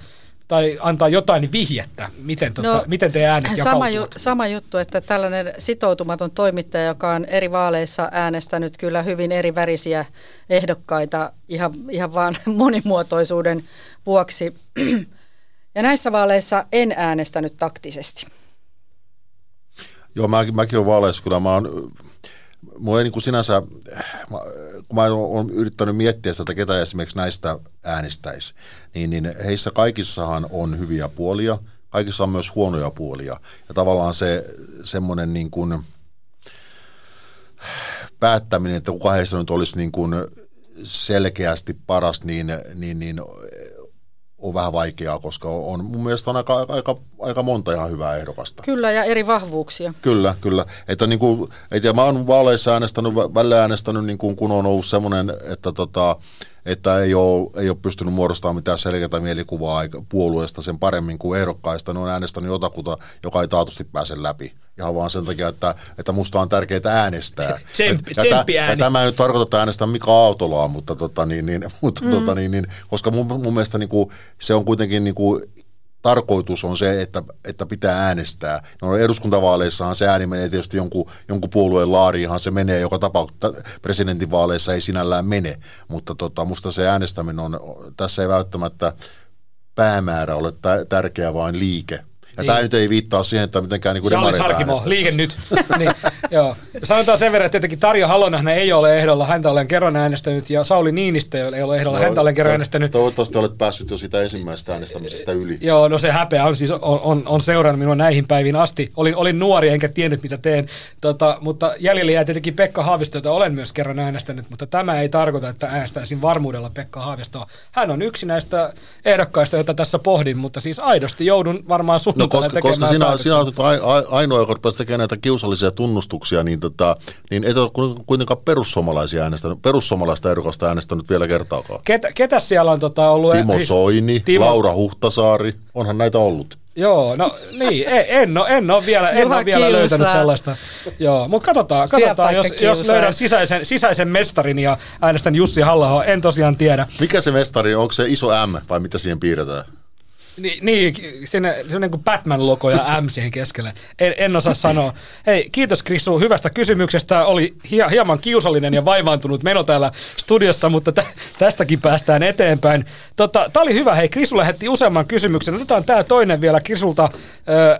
tai antaa jotain vihjettä, miten, tota, no, miten te äänet sama, ju, sama juttu, että tällainen sitoutumaton toimittaja, joka on eri vaaleissa äänestänyt kyllä hyvin eri värisiä ehdokkaita ihan, ihan vaan monimuotoisuuden vuoksi. Ja näissä vaaleissa en äänestänyt taktisesti. Joo, mä, mäkin olen vaaleissa, kyllä mä oon Mua ei niin kuin sinänsä, kun mä oon yrittänyt miettiä sitä, ketä esimerkiksi näistä äänestäisi, niin, niin heissä kaikissahan on hyviä puolia, kaikissa on myös huonoja puolia. Ja tavallaan se semmoinen niin kuin päättäminen, että kuka heistä nyt olisi niin kuin selkeästi paras, niin, niin, niin on vähän vaikeaa, koska on mun mielestä on aika, aika, aika monta ihan hyvää ehdokasta. Kyllä, ja eri vahvuuksia. Kyllä, kyllä. Että niin kuin, et, ja mä oon vaaleissa äänestänyt, välillä äänestänyt, niin kuin, kun on ollut semmoinen, että, tota, että ei ole, ei ole pystynyt muodostamaan mitään selkeää mielikuvaa puolueesta sen paremmin kuin ehdokkaista. Ne on äänestänyt jotakuta, joka ei taatusti pääse läpi ihan vaan sen takia, että, että musta on tärkeää äänestää. Tsempi, ja, ja, ja, ja tämä ei nyt tarkoita, että äänestän Mika Autolaa, mutta, tota, niin, niin, mutta mm. tota, niin, niin, koska mun, mun mielestä niin kuin, se on kuitenkin niin kuin, tarkoitus on se, että, että pitää äänestää. No eduskuntavaaleissahan se ääni menee tietysti jonkun, jonkun puolueen laariinhan se menee joka tapauksessa. Presidentinvaaleissa ei sinällään mene, mutta tota, musta se äänestäminen on, tässä ei välttämättä päämäärä ole tärkeä, vaan liike ja niin. tämä nyt ei viittaa siihen, että mitenkään niin Jallis Harkimo, liike nyt. niin, joo. Sanotaan sen verran, että tietenkin Tarja Halonen ei ole ehdolla, häntä olen kerran äänestänyt, ja Sauli Niinistö ei ole ehdolla, no, häntä olen kerran to- äänestänyt. Toivottavasti olet päässyt jo sitä ensimmäisestä äänestämisestä yli. Joo, no se häpeä on siis on, on, on seurannut minua näihin päiviin asti. Olin, olin nuori enkä tiennyt mitä teen, tota, mutta jäljellä jää tietenkin Pekka Haavisto, jota olen myös kerran äänestänyt, mutta tämä ei tarkoita, että äänestäisin varmuudella Pekka Haavistoa. Hän on yksi näistä ehdokkaista, joita tässä pohdin, mutta siis aidosti joudun varmaan sun no, koska, koska sinä, sinä olet ainoa, joka rupesi tekemään näitä kiusallisia tunnustuksia, niin, tota, niin et ole kuitenkaan perussuomalaisia äänestänyt, perussuomalaista ehdokasta äänestänyt vielä kertaakaan. Ketä, ketä siellä on tota, ollut? Timo Soini, Timo... Laura Huhtasaari, onhan näitä ollut. Joo, no niin, e, en, ole, en ole vielä, en ole vielä löytänyt sellaista. Joo, mutta katsotaan, katsotaan jos, jos löydän sisäisen, sisäisen mestarin ja äänestän Jussi halla en tosiaan tiedä. Mikä se mestari, onko se iso M vai mitä siihen piirretään? Niin, niin se on niin kuin Batman-logo ja M siihen keskelle. En, en osaa sanoa. Hei, kiitos Krisu hyvästä kysymyksestä. Oli hieman kiusallinen ja vaivaantunut meno täällä studiossa, mutta tä, tästäkin päästään eteenpäin. Tota, tämä oli hyvä. Hei, Krisu lähetti useamman kysymyksen. Otetaan tämä toinen vielä Krisulta.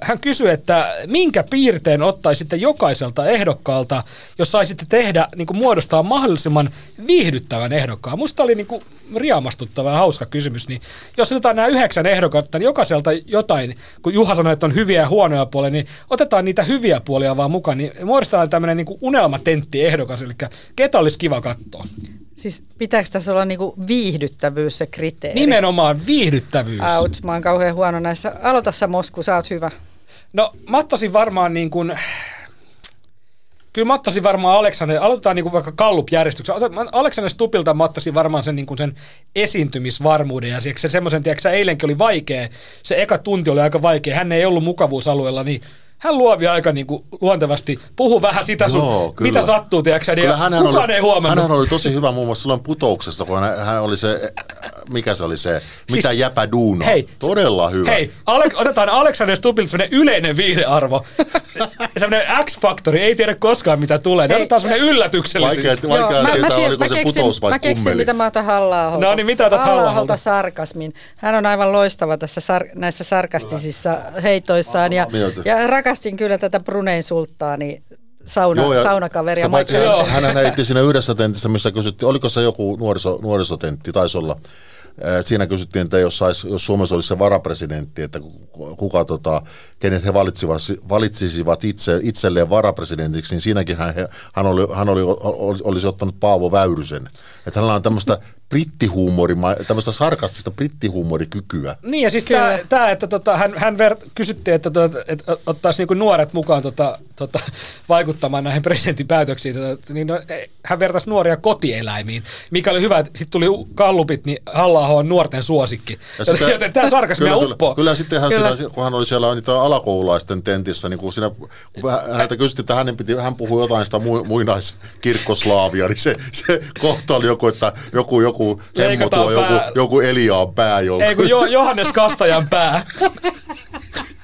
Hän kysyi, että minkä piirteen ottaisitte jokaiselta ehdokkaalta, jos saisitte tehdä, niin kuin muodostaa mahdollisimman viihdyttävän ehdokkaan. Musta oli niin kuin riamastuttava ja hauska kysymys. Niin jos otetaan nämä yhdeksän ehdokkaat, ottaa jokaiselta jotain, kun Juha sanoi, että on hyviä ja huonoja puolia, niin otetaan niitä hyviä puolia vaan mukaan, niin muodostetaan tämmöinen niin unelmatentti ehdokas, eli ketä olisi kiva katsoa. Siis pitääkö tässä olla niinku viihdyttävyys se kriteeri? Nimenomaan viihdyttävyys. Ouch, mä oon kauhean huono näissä. Aloita sä Mosku, sä oot hyvä. No mä ottaisin varmaan niin kuin, kyllä mä ottaisin varmaan Aleksander, aloitetaan niin kuin vaikka Kallup-järjestyksen. Aleksander Stupilta mä ottaisin varmaan sen, niin kuin sen esiintymisvarmuuden ja se semmoisen, tiedätkö eilenkin oli vaikea, se eka tunti oli aika vaikea, hän ei ollut mukavuusalueella, niin hän luovi aika niin kuin luontevasti, puhu vähän sitä sun, Joo, mitä sattuu, tiedätkö, niin hän kukaan oli, ei huomannut. Hän oli tosi hyvä muun muassa silloin putouksessa, kun hän, hän oli se, mikä se oli se, mitä siis, jäpä duuno. Hei, Todella hyvä. Hei, Ale, otetaan Alexander Stubilta sellainen yleinen viihdearvo. sellainen X-faktori, ei tiedä koskaan mitä tulee. Ne otetaan sellainen yllätyksellisyys. Vaikea, vaikea Joo, tietää, mä, oliko mä se keksin, putous vai Mä keksin, kummeli. mitä mä otan halla No niin, mitä otat halla sarkasmin. Hän on aivan loistava tässä sar- näissä sarkastisissa heitoissaan. Ja, ja rakastin kyllä tätä Brunein sulttaani sauna, Joo, ja saunakaveria. Paitsi, hän, hän heitti siinä yhdessä tentissä, missä kysyttiin, oliko se joku nuoriso, nuorisotentti, taisi olla. Siinä kysyttiin, että jos, sais, jos Suomessa olisi se varapresidentti, että kuka, tota, kenet he valitsisivat, valitsisivat itse, itselleen varapresidentiksi, niin siinäkin hän, hän, oli, hän oli, olisi ottanut Paavo Väyrysen. Että hänellä on tämmöistä brittihuumori, tämmöistä sarkastista brittihuumorikykyä. Niin ja siis tämä, tämä, että tota, hän, hän ver, kysyttiin, että, tota, että ottaisi niinku nuoret mukaan tota, tota, vaikuttamaan näihin presidentin päätöksiin, tota, niin no, e, hän vertaisi nuoria kotieläimiin, mikä oli hyvä, että sitten tuli kallupit, niin halla on nuorten suosikki. Ja sitä, Joten tämä sarkasmia kyllä, uppo. Kyllä, kyllä sitten hän kyllä. Siinä, kun hän oli siellä niitä alakoululaisten tentissä, niin kun siinä, kun häneltä kysyttiin, että hänen piti, hän puhui jotain sitä muinaiskirkkoslaavia, niin se, se kohta oli joku, että joku, joku joku hemmo tuo, joku, joku Eliaan pää. Joku. Ei kun jo, Johannes Kastajan pää.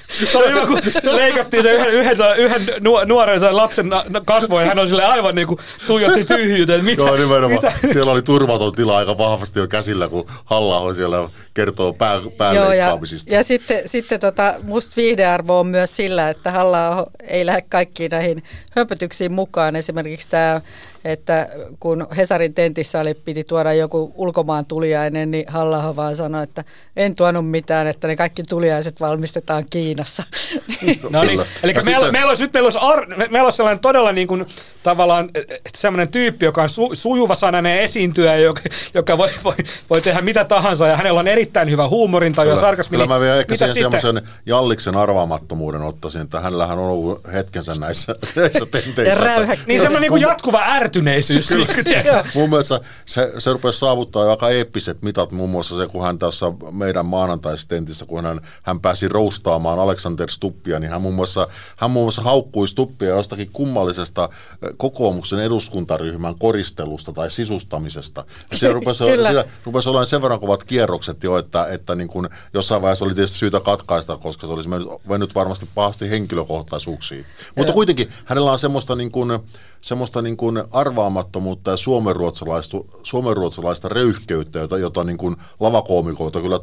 Se oli hyvä, kun leikattiin se yhden, yhden, yhden nuoren tai lapsen kasvoja, hän on sille aivan niin kuin tuijotti tyhjyyteen. Mitä, Joo, nimenomaan. Mitä? Siellä oli turvaton tila aika vahvasti jo käsillä, kun halla siellä kertoo pää, Joo, ja, ja sitten, sitten tota, musta viihdearvo on myös sillä, että halla ei lähde kaikkiin näihin hömpötyksiin mukaan. Esimerkiksi tämä että kun Hesarin tentissä oli, piti tuoda joku ulkomaan tuliainen, niin halla vaan sanoi, että en tuonut mitään, että ne kaikki tuliaiset valmistetaan Kiinassa. No niin, eli meillä, sitten... meillä olisi, nyt meillä olisi, ar, meillä olisi sellainen todella niin kuin, tavallaan sellainen tyyppi, joka on su, sujuva sanainen esiintyjä, joka, joka voi, voi, voi, tehdä mitä tahansa ja hänellä on erittäin hyvä huumorintaju ja sarkasmi. Kyllä mä vielä ehkä siihen semmoisen Jalliksen arvaamattomuuden ottaisin, että hänellähän on ollut hetkensä näissä, näissä tenteissä. Niin semmoinen niin jatkuva ärtyneisyys. Kyllä. Mun mielestä se, se rupesi saavuttaa aika eeppiset mitat, muun muassa se, kun hän tässä meidän maanantaistentissä, kun hän, hän pääsi roustaamaan Alexander Stuppia, niin hän muun muassa, hän muun muassa haukkui Stuppia jostakin kummallisesta kokoomuksen eduskuntaryhmän koristelusta tai sisustamisesta. Ja se rupesi, sitä, rupesi olemaan sen verran kovat kierrokset jo, että, että niin kuin jossain vaiheessa oli tietysti syytä katkaista, koska se olisi mennyt, mennyt varmasti pahasti henkilökohtaisuuksiin. Mutta kuitenkin hänellä on semmoista niin kuin, semmoista niin kuin arvaamattomuutta ja suomenruotsalaista, suomenruotsalaista röyhkeyttä, jota, jota niin kuin lavakoomikoita kyllä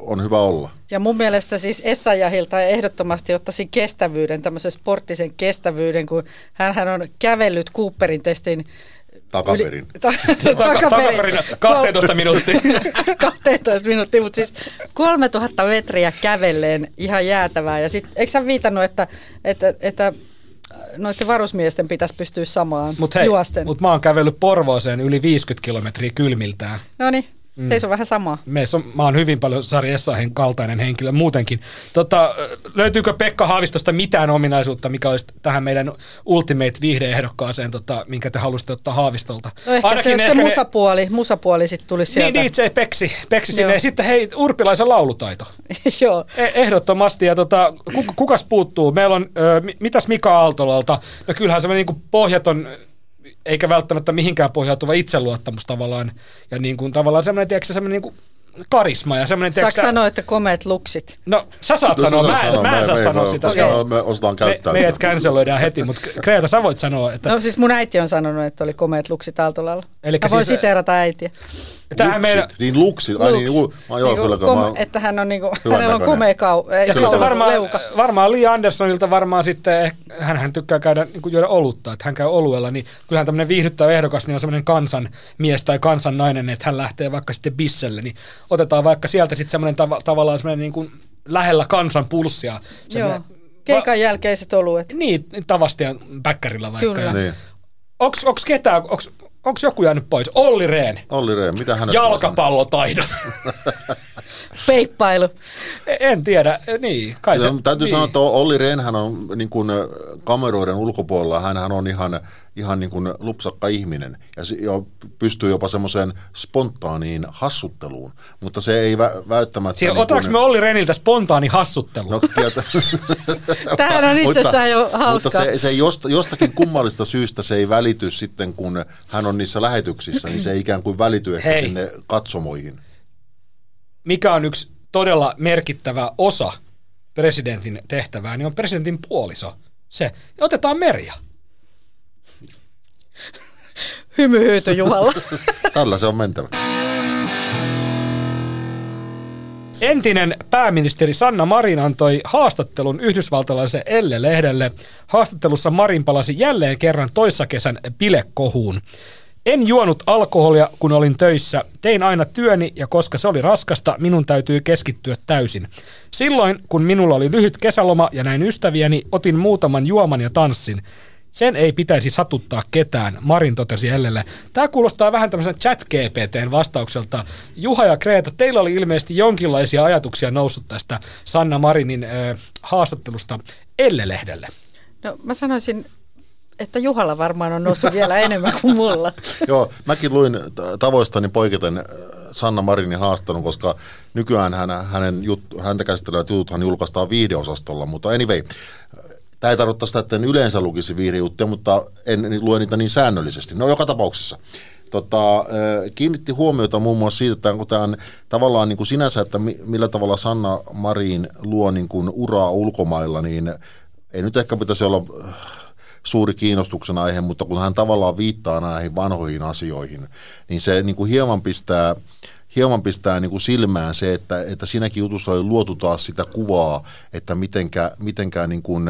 on hyvä olla. Ja mun mielestä siis Essayahilta ehdottomasti ottaisin kestävyyden, tämmöisen sporttisen kestävyyden, kun hän on kävellyt Cooperin testin Takaperin. Yli, ta, takaperin. takaperin 12 minuuttia. 12 minuuttia, mutta siis 3000 metriä kävelleen ihan jäätävää. Ja sitten, eikö sä viitannut, että, että, että noiden varusmiesten pitäisi pystyä samaan mut hei, juosten. Mutta mä oon kävellyt Porvooseen yli 50 kilometriä kylmiltään. No niin. Mm. Teissä on vähän sama. Meissä on, mä oon hyvin paljon Sari Essahen kaltainen henkilö muutenkin. Tota, löytyykö Pekka Haavistosta mitään ominaisuutta, mikä olisi tähän meidän Ultimate viihdeehdokkaaseen, tota, minkä te haluaisitte ottaa Haavistolta? No ehkä Ainakin se, ehkä se musapuoli, ne... musapuoli sitten tulisi niin, sieltä. Niin, DJ Peksi, Peksi sinne. Ja sitten hei, Urpilaisen laulutaito. Joo. E- ehdottomasti. Ja tota, kukas puuttuu? Meillä on, ö, mitäs Mika Aaltolalta? No kyllähän semmoinen niin pohjaton eikä välttämättä mihinkään pohjautuva itseluottamus tavallaan. Ja niin kuin, tavallaan semmoinen, tiedätkö, semmoinen niin kuin karisma ja semmoinen... Saatko tiedätkö, sanoa, että komeet luksit? No, sä saat no, sanoa, mä, sanoa, mä en saa me, sanoa me, sitä. Koska me osataan käyttää. Me, meidät canceloidaan heti, mutta Kreeta, sä voit sanoa, että... No siis mun äiti on sanonut, että oli komeet luksit Aaltolalla. Eli mä voin siis, siteerata äitiä. Tähän meidän... Niin luksit, ai niin, lu, mä joo, niin, kom, mä, että hän on niinku, hänellä on komea kau, Ja sitten varmaan, leuka. varmaan Lee Andersonilta varmaan sitten, hän, hän tykkää käydä niin kuin juoda olutta, että hän käy oluella, niin kyllähän tämmöinen viihdyttävä ehdokas niin on semmoinen kansan mies tai kansan nainen, että hän lähtee vaikka sitten bisselle, niin otetaan vaikka sieltä sitten semmoinen tav- tavallaan semmoinen niin kuin lähellä kansan pulssia. Joo, keikan va- jälkeiset oluet. Niin, tavasti päkkärillä vaikka. Kyllä. Ja, niin. Onks, onks ketään, onks, Onko joku jäänyt pois? Olli Rehn. Olli Rehn, mitä hän Jalkapallotaidot. peippailu. En tiedä, niin, kai se... Täytyy niin. sanoa, että Olli Rehnhän on niin kuin kameroiden ulkopuolella, hän on ihan, ihan niin kuin lupsakka ihminen ja, pystyy jopa semmoiseen spontaaniin hassutteluun, mutta se ei vä- välttämättä... Siellä, niin otetaanko me Olli Reniltä spontaani hassuttelu? No, tietä, Tämähän on itsessään jo hauskaa. Mutta se, se josta, jostakin kummallista syystä se ei välity sitten, kun hän on niissä lähetyksissä, niin se ei ikään kuin välity ehkä Hei. sinne katsomoihin. Mikä on yksi todella merkittävä osa presidentin tehtävää, niin on presidentin puoliso. Se. Otetaan Merja. Hymy hyyty Juhalla. Tällä se on mentävä. Entinen pääministeri Sanna Marin antoi haastattelun yhdysvaltalaiselle Elle-lehdelle. Haastattelussa Marin palasi jälleen kerran toissa kesän bilekohuun. En juonut alkoholia, kun olin töissä. Tein aina työni ja koska se oli raskasta, minun täytyy keskittyä täysin. Silloin, kun minulla oli lyhyt kesäloma ja näin ystäviäni, otin muutaman juoman ja tanssin. Sen ei pitäisi satuttaa ketään, Marin totesi Ellelle. Tämä kuulostaa vähän tämmöisen chat GPTn vastaukselta. Juha ja Kreeta, teillä oli ilmeisesti jonkinlaisia ajatuksia noussut tästä Sanna Marinin äh, haastattelusta Elle-lehdelle. No mä sanoisin, että Juhalla varmaan on noussut vielä enemmän kuin mulla. Joo, mäkin luin tavoistani poiketen Sanna Marinin haastelun, koska nykyään hän, hänen jut, häntä käsittelevät jututhan julkaistaan viihdeosastolla, mutta anyway, tämä ei tarkoita sitä, että en yleensä lukisi viihdejuttuja, mutta en lue niitä niin säännöllisesti. No joka tapauksessa. Tota, kiinnitti huomiota muun muassa siitä, että onko tämä tavallaan niin kuin sinänsä, että mi- millä tavalla Sanna Marin luo niin kuin uraa ulkomailla, niin ei nyt ehkä pitäisi olla äh, suuri kiinnostuksen aihe, mutta kun hän tavallaan viittaa näihin vanhoihin asioihin, niin se niin kuin hieman pistää, hieman pistää niin kuin silmään se, että, että siinäkin jutussa oli luotu taas sitä kuvaa, että mitenkä, mitenkä niin kuin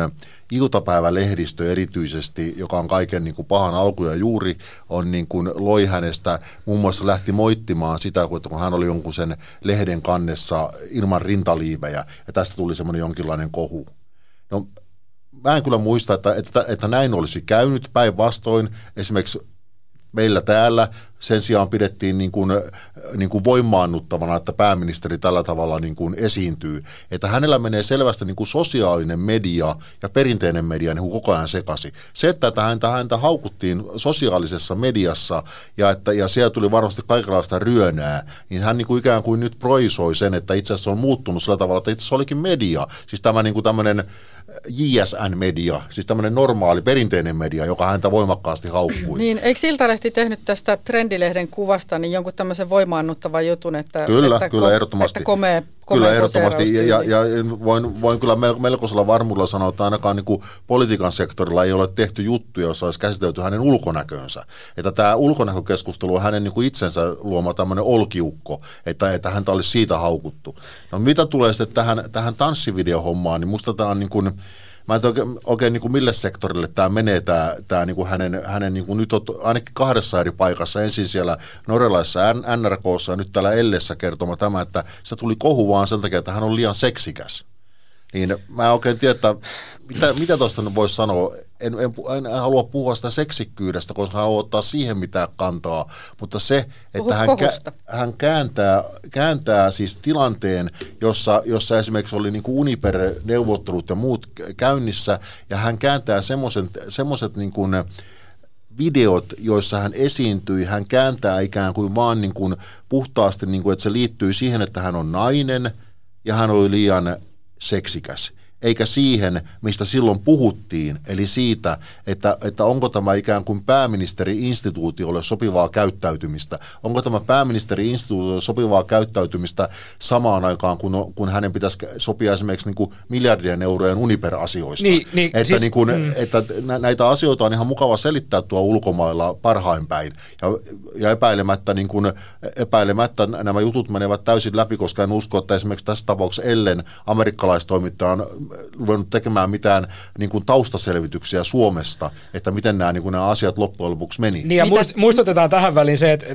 iltapäivälehdistö erityisesti, joka on kaiken niin kuin pahan alku ja juuri, on niin kuin loi hänestä, muun muassa lähti moittimaan sitä, kun hän oli jonkun sen lehden kannessa ilman rintaliivejä, ja tästä tuli semmoinen jonkinlainen kohu. No, mä en kyllä muista, että, että, että näin olisi käynyt päinvastoin. Esimerkiksi meillä täällä sen sijaan pidettiin niin kuin, niin kuin voimaannuttavana, että pääministeri tällä tavalla niin kuin esiintyy. Että hänellä menee selvästi niin kuin sosiaalinen media ja perinteinen media niin kuin koko ajan sekasi. Se, että häntä, häntä haukuttiin sosiaalisessa mediassa ja, että, ja siellä tuli varmasti kaikenlaista ryönää, niin hän niin kuin ikään kuin nyt proisoi sen, että itse asiassa on muuttunut sillä tavalla, että itse asiassa olikin media. Siis tämä niin kuin tämmöinen JSN-media, siis tämmöinen normaali perinteinen media, joka häntä voimakkaasti haukkui. Niin, eikö Iltalehti tehnyt tästä Trendilehden kuvasta niin jonkun tämmöisen voimaannuttavan jutun, että, Kyllä, että, kyllä, ko- ehdottomasti. että komea, komea Kyllä ehdottomasti, ja, ja, ja voin, voin kyllä mel- melkoisella varmuudella sanoa, että ainakaan niin kuin politiikan sektorilla ei ole tehty juttuja, jossa olisi käsitelty hänen ulkonäköönsä. Että tämä ulkonäkökeskustelu on hänen niin kuin itsensä luoma tämmöinen olkiukko, että, että häntä olisi siitä haukuttu. No mitä tulee sitten tähän, tähän tanssivideohommaan, niin musta tämä on niin kuin, Mä en oikein, oikein niin kuin mille sektorille tämä menee, tämä, tämä niin kuin hänen, hänen niin kuin nyt on ainakin kahdessa eri paikassa. Ensin siellä norjalaisessa NRKssa ja nyt täällä Ellessä kertoma tämä, että se tuli kohu vaan sen takia, että hän on liian seksikäs. Niin mä en oikein tiedä, että mitä, mitä tuosta nyt voisi sanoa. En, en, en, halua puhua sitä seksikkyydestä, koska hän haluaa ottaa siihen mitään kantaa. Mutta se, että hän, kä, hän kääntää, kääntää siis tilanteen, jossa, jossa esimerkiksi oli niin Uniper-neuvottelut ja muut käynnissä, ja hän kääntää semmoiset niin kuin videot, joissa hän esiintyi, hän kääntää ikään kuin vaan niin kuin puhtaasti, niin kuin, että se liittyy siihen, että hän on nainen ja hän oli liian seksikäs eikä siihen, mistä silloin puhuttiin, eli siitä, että, että onko tämä ikään kuin pääministeri-instituutiolle sopivaa käyttäytymistä. Onko tämä pääministeri-instituutiolle sopivaa käyttäytymistä samaan aikaan, kun, kun hänen pitäisi sopia esimerkiksi niin kuin miljardien eurojen Uniper-asioista. Niin, niin, että, siis- niin kuin, mm. että nä- näitä asioita on ihan mukava selittää tuo ulkomailla parhain päin. Ja, ja epäilemättä, niin kuin, epäilemättä nämä jutut menevät täysin läpi, koska en usko, että esimerkiksi tässä tapauksessa Ellen amerikkalaistoimittaja on ruvennut tekemään mitään niin kuin taustaselvityksiä Suomesta, että miten nämä, niin kuin nämä asiat loppujen lopuksi meni. Niin ja Mitä? muistutetaan tähän väliin se, että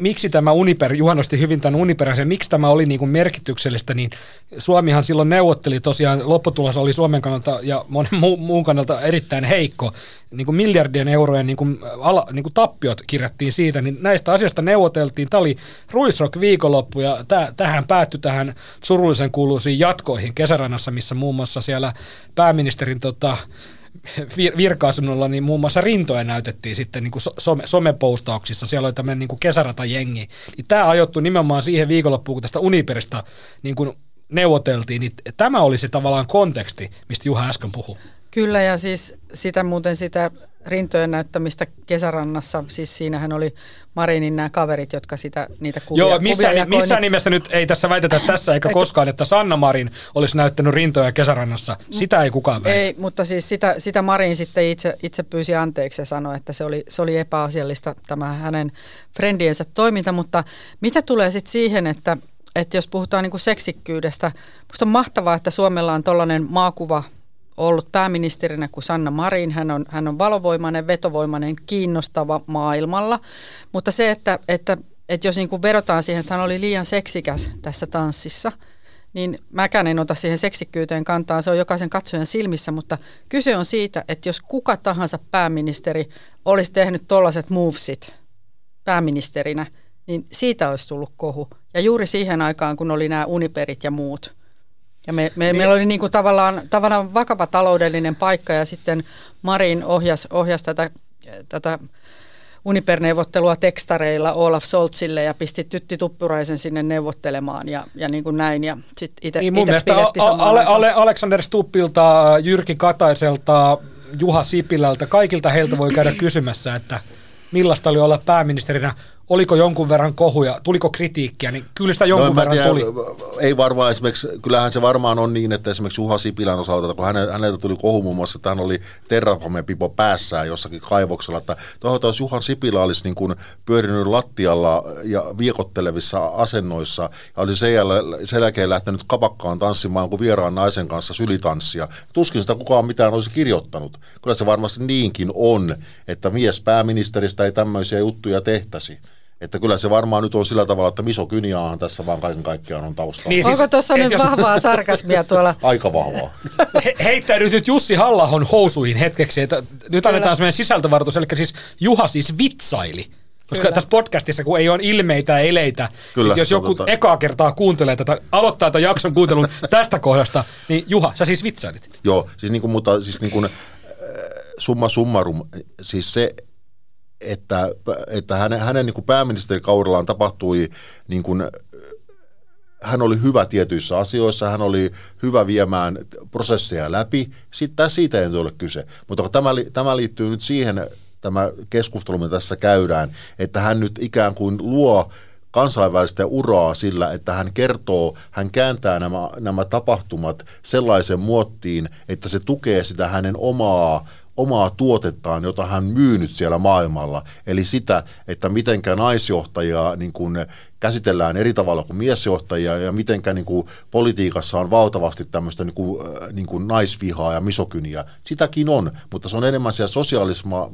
miksi tämä Uniper, Juha nosti hyvin tämän Uniperin, miksi tämä oli niin kuin merkityksellistä, niin Suomihan silloin neuvotteli tosiaan, lopputulos oli Suomen kannalta ja monen muun kannalta erittäin heikko, niin kuin miljardien eurojen niin kuin, ala, niin kuin tappiot kirjattiin siitä, niin näistä asioista neuvoteltiin. Tämä oli Ruisrock viikonloppu ja täh, tähän päättyi tähän surullisen kuuluisiin jatkoihin kesärannassa, missä muun muassa siellä pääministerin tota, vir- virka-asunnolla, niin muun muassa rintoja näytettiin sitten niin kuin some, somepostauksissa, siellä oli tämmöinen niin kesäratajengi. Niin tämä ajoittui nimenomaan siihen viikonloppuun, kun tästä Uniperista niin kuin neuvoteltiin, niin tämä oli se tavallaan konteksti, mistä Juha äsken puhui. Kyllä ja siis sitä muuten sitä rintojen näyttämistä kesärannassa, siis siinähän oli Marinin nämä kaverit, jotka sitä, niitä kuvia, Joo, missään, kuvia jakoi, missään niin... nimessä nyt ei tässä väitetä tässä eikä koskaan, että Sanna Marin olisi näyttänyt rintoja kesärannassa. Sitä ei kukaan väitä. Ei, mutta siis sitä, sitä Marin sitten itse, itse pyysi anteeksi ja sanoi, että se oli, se oli epäasiallista tämä hänen frendiensä toiminta, mutta mitä tulee sitten siihen, että, että jos puhutaan niin kuin seksikkyydestä, minusta on mahtavaa, että Suomella on tällainen maakuva ollut pääministerinä kuin Sanna Marin. Hän on, hän on valovoimainen, vetovoimainen, kiinnostava maailmalla. Mutta se, että, että, että jos niin kuin verotaan siihen, että hän oli liian seksikäs tässä tanssissa, niin mäkään en ota siihen seksikkyyteen kantaa. Se on jokaisen katsojan silmissä, mutta kyse on siitä, että jos kuka tahansa pääministeri olisi tehnyt tollaiset movesit pääministerinä, niin siitä olisi tullut kohu. Ja juuri siihen aikaan, kun oli nämä uniperit ja muut – ja me, me, niin. meillä oli niin kuin tavallaan, tavallaan vakava taloudellinen paikka ja sitten Marin ohjas, ohjas tätä, tätä Uniper-neuvottelua tekstareilla Olaf Soltsille ja pisti Tytti Tuppuraisen sinne neuvottelemaan ja, ja niin kuin näin. Ja sit ite, niin mun mielestä Ale, Ale, Alexander Stuppilta, Jyrki Kataiselta, Juha Sipilältä, kaikilta heiltä voi käydä kysymässä, että millaista oli olla pääministerinä oliko jonkun verran kohuja, tuliko kritiikkiä, niin kyllä sitä jonkun no, verran tiedä, tuli. Ei varmaan esimerkiksi, kyllähän se varmaan on niin, että esimerkiksi Juha Sipilän osalta, kun häneltä tuli kohu muun muassa, että hän oli Terrafame-pipo päässään jossakin kaivoksella, että toivotaan, jos Juha Sipilä olisi niin kuin pyörinyt lattialla ja viekottelevissa asennoissa ja olisi sen jälkeen lähtenyt kapakkaan tanssimaan kuin vieraan naisen kanssa sylitanssia. Tuskin sitä kukaan mitään olisi kirjoittanut. Kyllä se varmasti niinkin on, että mies pääministeristä ei tämmöisiä juttuja tehtäisi. Että kyllä se varmaan nyt on sillä tavalla, että misokyniaahan tässä vaan kaiken kaikkiaan on taustalla. Niin siis, Onko tuossa nyt jos... vahvaa sarkasmia tuolla? Aika vahvaa. He, heittäydyt nyt Jussi Hallahon housuihin hetkeksi. Että nyt annetaan sellainen sisältövaroitus, eli siis Juha siis vitsaili. Koska Kyllä. tässä podcastissa, kun ei ole ilmeitä ja eleitä, Kyllä, jos joku tota... ekaa kertaa kuuntelee tätä, aloittaa tämän jakson kuuntelun tästä kohdasta, niin Juha, sä siis vitsailit. Joo, siis niin kuin, mutta siis niin kuin, äh, summa summarum, siis se, että, että hänen, hänen niin kuin pääministerikaudellaan tapahtui niin kuin, hän oli hyvä tietyissä asioissa, hän oli hyvä viemään prosesseja läpi. Sitten siitä ei ole kyse. Mutta tämä, tämä liittyy nyt siihen, tämä keskustelu, mitä tässä käydään, että hän nyt ikään kuin luo kansainvälistä uraa sillä, että hän kertoo, hän kääntää nämä, nämä tapahtumat sellaisen muottiin, että se tukee sitä hänen omaa omaa tuotettaan, jota hän myy nyt siellä maailmalla. Eli sitä, että mitenkä naisjohtajia niin kuin käsitellään eri tavalla kuin miesjohtajia ja mitenkä niin kuin politiikassa on valtavasti tämmöistä niin kuin, äh, niin kuin naisvihaa ja misokyniä. Sitäkin on, mutta se on enemmän siellä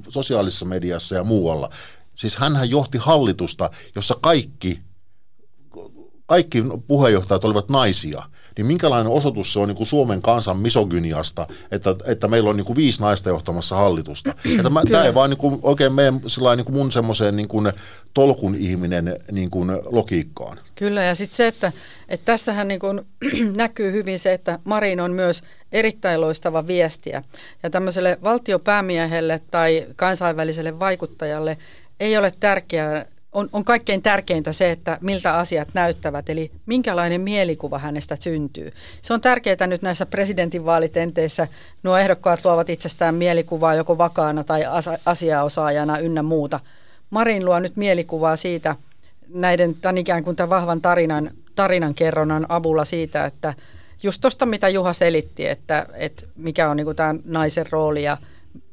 sosiaalisessa mediassa ja muualla. Siis hän johti hallitusta, jossa kaikki, kaikki puheenjohtajat olivat naisia – niin minkälainen osoitus se on niin kuin Suomen kansan misogyniasta, että, että meillä on niin kuin viisi naista johtamassa hallitusta. Että mä, tämä ei vaan niin kuin oikein mene niin kuin mun semmoiseen niin kuin tolkun ihminen niin kuin logiikkaan. Kyllä, ja sitten se, että, että tässähän niin kuin näkyy hyvin se, että Marin on myös erittäin loistava viestiä. Ja tämmöiselle valtiopäämiehelle tai kansainväliselle vaikuttajalle ei ole tärkeää on, on kaikkein tärkeintä se, että miltä asiat näyttävät, eli minkälainen mielikuva hänestä syntyy. Se on tärkeää nyt näissä presidentinvaalitenteissä. Nuo ehdokkaat luovat itsestään mielikuvaa joko vakaana tai asiaosaajana ynnä muuta. Marin luo nyt mielikuvaa siitä, näiden tämän ikään kuin tämän vahvan tarinan, tarinan kerronnan avulla siitä, että just tuosta mitä Juha selitti, että, että mikä on niin tämän naisen rooli ja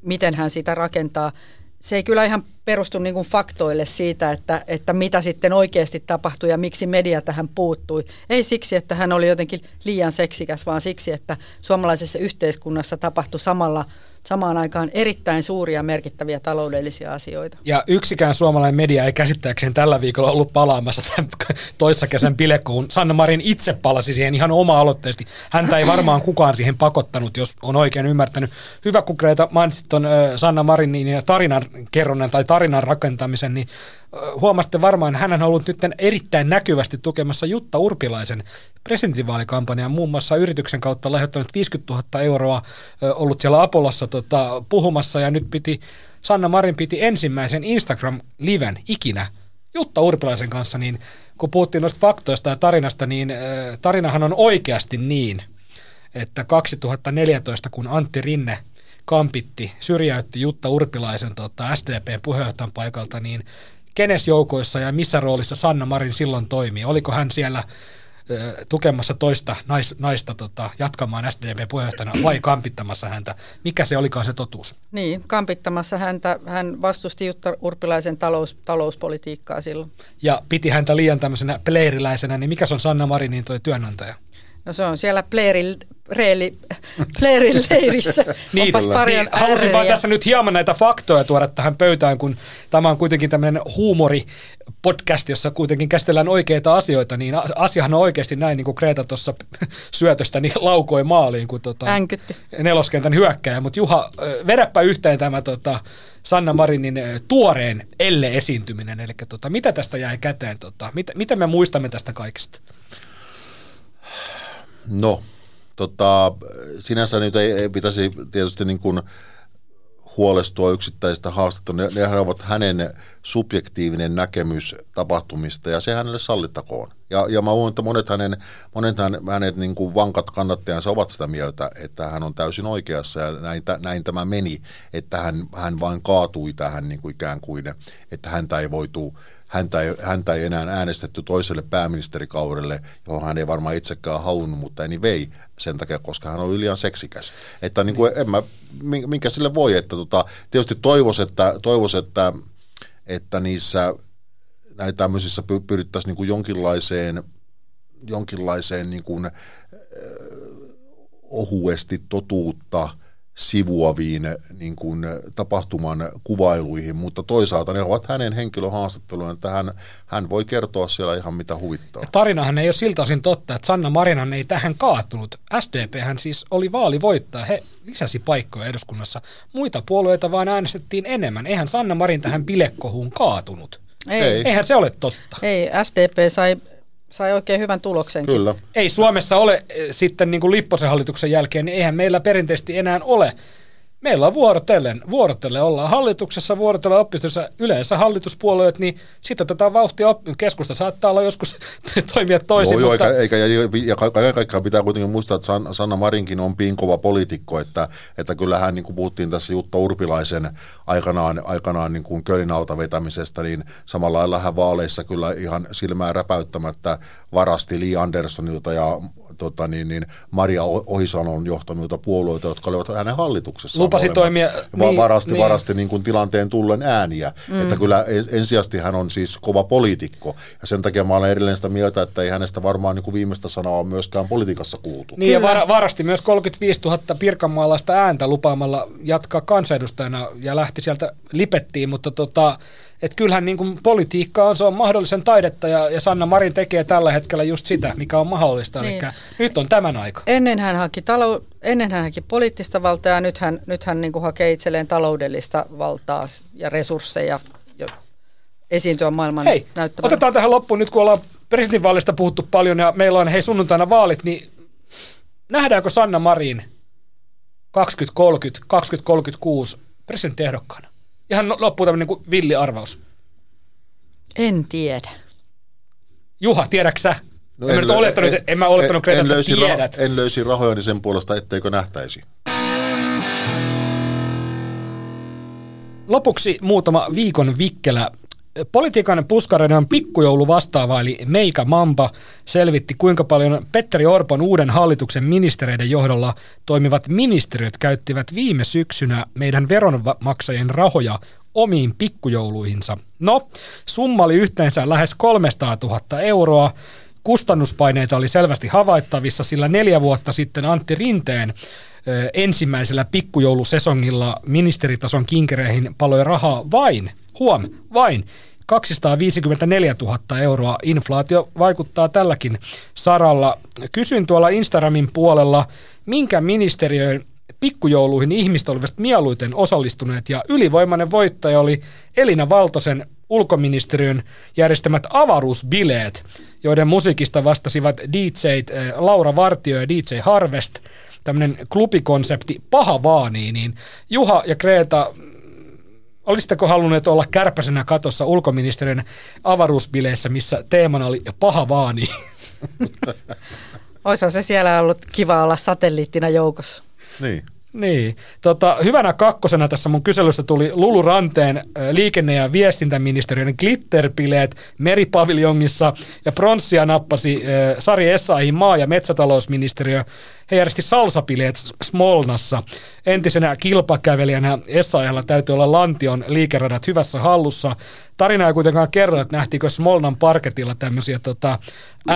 miten hän sitä rakentaa – se ei kyllä ihan perustu niin kuin faktoille siitä, että, että mitä sitten oikeasti tapahtui ja miksi media tähän puuttui. Ei siksi, että hän oli jotenkin liian seksikäs, vaan siksi, että suomalaisessa yhteiskunnassa tapahtui samalla samaan aikaan erittäin suuria merkittäviä taloudellisia asioita. Ja yksikään suomalainen media ei käsittääkseen tällä viikolla ollut palaamassa tämän toissa kesän bilekoon. Sanna Marin itse palasi siihen ihan oma-aloitteisesti. Häntä ei varmaan kukaan siihen pakottanut, jos on oikein ymmärtänyt. Hyvä, kun Greta mainitsit tuon Sanna Marinin tarinan kerronnan tai tarinan rakentamisen, niin huomasitte varmaan, hän on ollut nyt erittäin näkyvästi tukemassa Jutta Urpilaisen presidentinvaalikampanjaa, muun muassa yrityksen kautta lahjoittanut 50 000 euroa, ollut siellä Apollossa tota, puhumassa ja nyt piti, Sanna Marin piti ensimmäisen Instagram-liven ikinä Jutta Urpilaisen kanssa, niin kun puhuttiin noista faktoista ja tarinasta, niin tarinahan on oikeasti niin, että 2014, kun Antti Rinne kampitti, syrjäytti Jutta Urpilaisen tota, SDPn puheenjohtajan paikalta, niin kenes joukoissa ja missä roolissa Sanna Marin silloin toimii? Oliko hän siellä tukemassa toista nais, naista tota, jatkamaan SDP-puheenjohtajana vai kampittamassa häntä? Mikä se olikaan se totuus? Niin, kampittamassa häntä. Hän vastusti Jutta Urpilaisen talous, talouspolitiikkaa silloin. Ja piti häntä liian tämmöisenä pleeriläisenä, niin mikä se on Sanna Marinin toi työnantaja? No se on siellä Pleeri, reeli, Pleerin leirissä. niin, niin, halusin vaan tässä nyt hieman näitä faktoja tuoda tähän pöytään, kun tämä on kuitenkin tämmöinen huumori podcast, jossa kuitenkin käsitellään oikeita asioita, niin asiahan on oikeasti näin, niin kuin Kreta tuossa syötöstä niin laukoi maaliin, kun tota, neloskentän hyökkäjä. Mutta Juha, vedäpä yhteen tämä tota, Sanna Marinin tuoreen elle-esiintyminen, eli tota, mitä tästä jäi käteen, tota, mit, miten me muistamme tästä kaikesta? No, tota, sinänsä nyt ei, ei pitäisi tietysti niin kuin huolestua yksittäisistä haastatteluista. Ne, nehän ovat hänen subjektiivinen näkemys tapahtumista ja se hänelle sallittakoon. Ja, ja mä luulen, että monet hänen, monet hänen, niin kuin vankat kannattajansa ovat sitä mieltä, että hän on täysin oikeassa ja näin, näin tämä meni, että hän, hän vain kaatui tähän niin kuin ikään kuin, että häntä ei voitu häntä ei, häntä ei enää äänestetty toiselle pääministerikaudelle, johon hän ei varmaan itsekään halunnut, mutta ei niin vei sen takia, koska hän on liian seksikäs. Että niin kuin, en mä, minkä sille voi, että tota, tietysti toivois, että, toivois, että, että niissä näitä tämmöisissä pyrittäisiin niin kuin jonkinlaiseen, jonkinlaiseen niin kuin, ohuesti totuutta – sivuaviin niin kuin, tapahtuman kuvailuihin, mutta toisaalta ne ovat hänen henkilöhaastattelujen, että hän, hän voi kertoa siellä ihan mitä huvittaa. Ja tarinahan ei ole siltä osin totta, että Sanna Marinan ei tähän kaatunut. SDP hän siis oli vaalivoittaja, he lisäsi paikkoja eduskunnassa. Muita puolueita vaan äänestettiin enemmän. Eihän Sanna Marin tähän pilekkohuun kaatunut. Ei. Eihän se ole totta. Ei, SDP sai sai oikein hyvän tuloksen. Kyllä. Ei Suomessa ole eh, sitten niin kuin Lipposen hallituksen jälkeen, niin eihän meillä perinteisesti enää ole meillä on vuorotellen, vuorotellen ollaan hallituksessa, vuorotellen oppistossa, yleensä hallituspuolueet, niin sitten otetaan vauhtia, keskusta saattaa olla joskus toimia toisin. Joo, mutta... eikä, eikä, ja kaiken kaikkiaan pitää kuitenkin muistaa, että Sanna Marinkin on piinkova poliitikko, että, että kyllähän niin kuin puhuttiin tässä Jutta Urpilaisen aikanaan, aikanaan niin kuin Kölin alta vetämisestä, niin samalla lailla hän vaaleissa kyllä ihan silmää räpäyttämättä varasti Li Anderssonilta ja tota, niin, niin Maria Ohisalon johtamilta puolueita, jotka olivat hänen hallituksessaan. Lupasi toimia. Niin, varasti niin. varasti niin kuin tilanteen tullen ääniä. Mm. Että kyllä ensisijaisesti hän on siis kova poliitikko. Ja sen takia mä olen edelleen sitä mieltä, että ei hänestä varmaan niin kuin viimeistä sanaa ole myöskään politiikassa kuultu. Niin kyllä. ja var, varasti myös 35 000 pirkanmaalaista ääntä lupaamalla jatkaa kansanedustajana ja lähti sieltä lipettiin, mutta tota, että kyllähän niin kuin politiikka on, se on mahdollisen taidetta ja, ja Sanna Marin tekee tällä hetkellä just sitä, mikä on mahdollista. Niin. Eli nyt on tämän aika. Ennen hän haki, talou- ennen hän haki poliittista valtaa ja nyt hän, nyt hän niin kuin hakee itselleen taloudellista valtaa ja resursseja jo esiintyä maailman Hei, näyttämällä. otetaan tähän loppuun nyt kun ollaan presidentinvaalista puhuttu paljon ja meillä on hei sunnuntaina vaalit, niin nähdäänkö Sanna Marin 2030, 2036 presidenttiehdokkaana? Ihan no, loppuu tämmöinen niin villi arvaus. En tiedä. Juha, tiedätkö sä? No en, en, nyt olettanut, en, en mä olettanut, en, en, löysi tiedät. Ra- en löysi rahojani sen puolesta, etteikö nähtäisi. Lopuksi muutama viikon vikkelä Politiikan puskareiden pikkujoulu vastaava, eli Meika Mamba, selvitti, kuinka paljon Petteri Orpon uuden hallituksen ministereiden johdolla toimivat ministeriöt käyttivät viime syksynä meidän veronmaksajien rahoja omiin pikkujouluihinsa. No, summa oli yhteensä lähes 300 000 euroa. Kustannuspaineita oli selvästi havaittavissa, sillä neljä vuotta sitten Antti Rinteen ensimmäisellä pikkujoulusesongilla ministeritason kinkereihin paloi rahaa vain, huom, vain 254 000 euroa. Inflaatio vaikuttaa tälläkin saralla. Kysyin tuolla Instagramin puolella, minkä ministeriön pikkujouluihin ihmiset olivat mieluiten osallistuneet ja ylivoimainen voittaja oli Elina Valtosen ulkoministeriön järjestämät avaruusbileet, joiden musiikista vastasivat DJ eh, Laura Vartio ja DJ Harvest, tämmöinen klubikonsepti Paha Vaanii, niin Juha ja Kreta, olisitteko halunneet olla kärpäsenä katossa ulkoministeriön avaruusbileissä, missä teemana oli Paha Vaanii? Oisa se siellä ollut kiva olla satelliittina joukossa. Niin. Niin. Tota, hyvänä kakkosena tässä mun kyselyssä tuli Lulu Ranteen liikenne- ja viestintäministeriön glitterpileet Meripaviljongissa ja pronssia nappasi äh, Sari Essaihin maa- ja metsätalousministeriö. He järjesti salsapileet Smolnassa. Entisenä kilpakävelijänä Essayalla täytyy olla Lantion liikeradat hyvässä hallussa. Tarina ei kuitenkaan kerro, että nähtiinkö Smolnan parketilla tämmöisiä tota,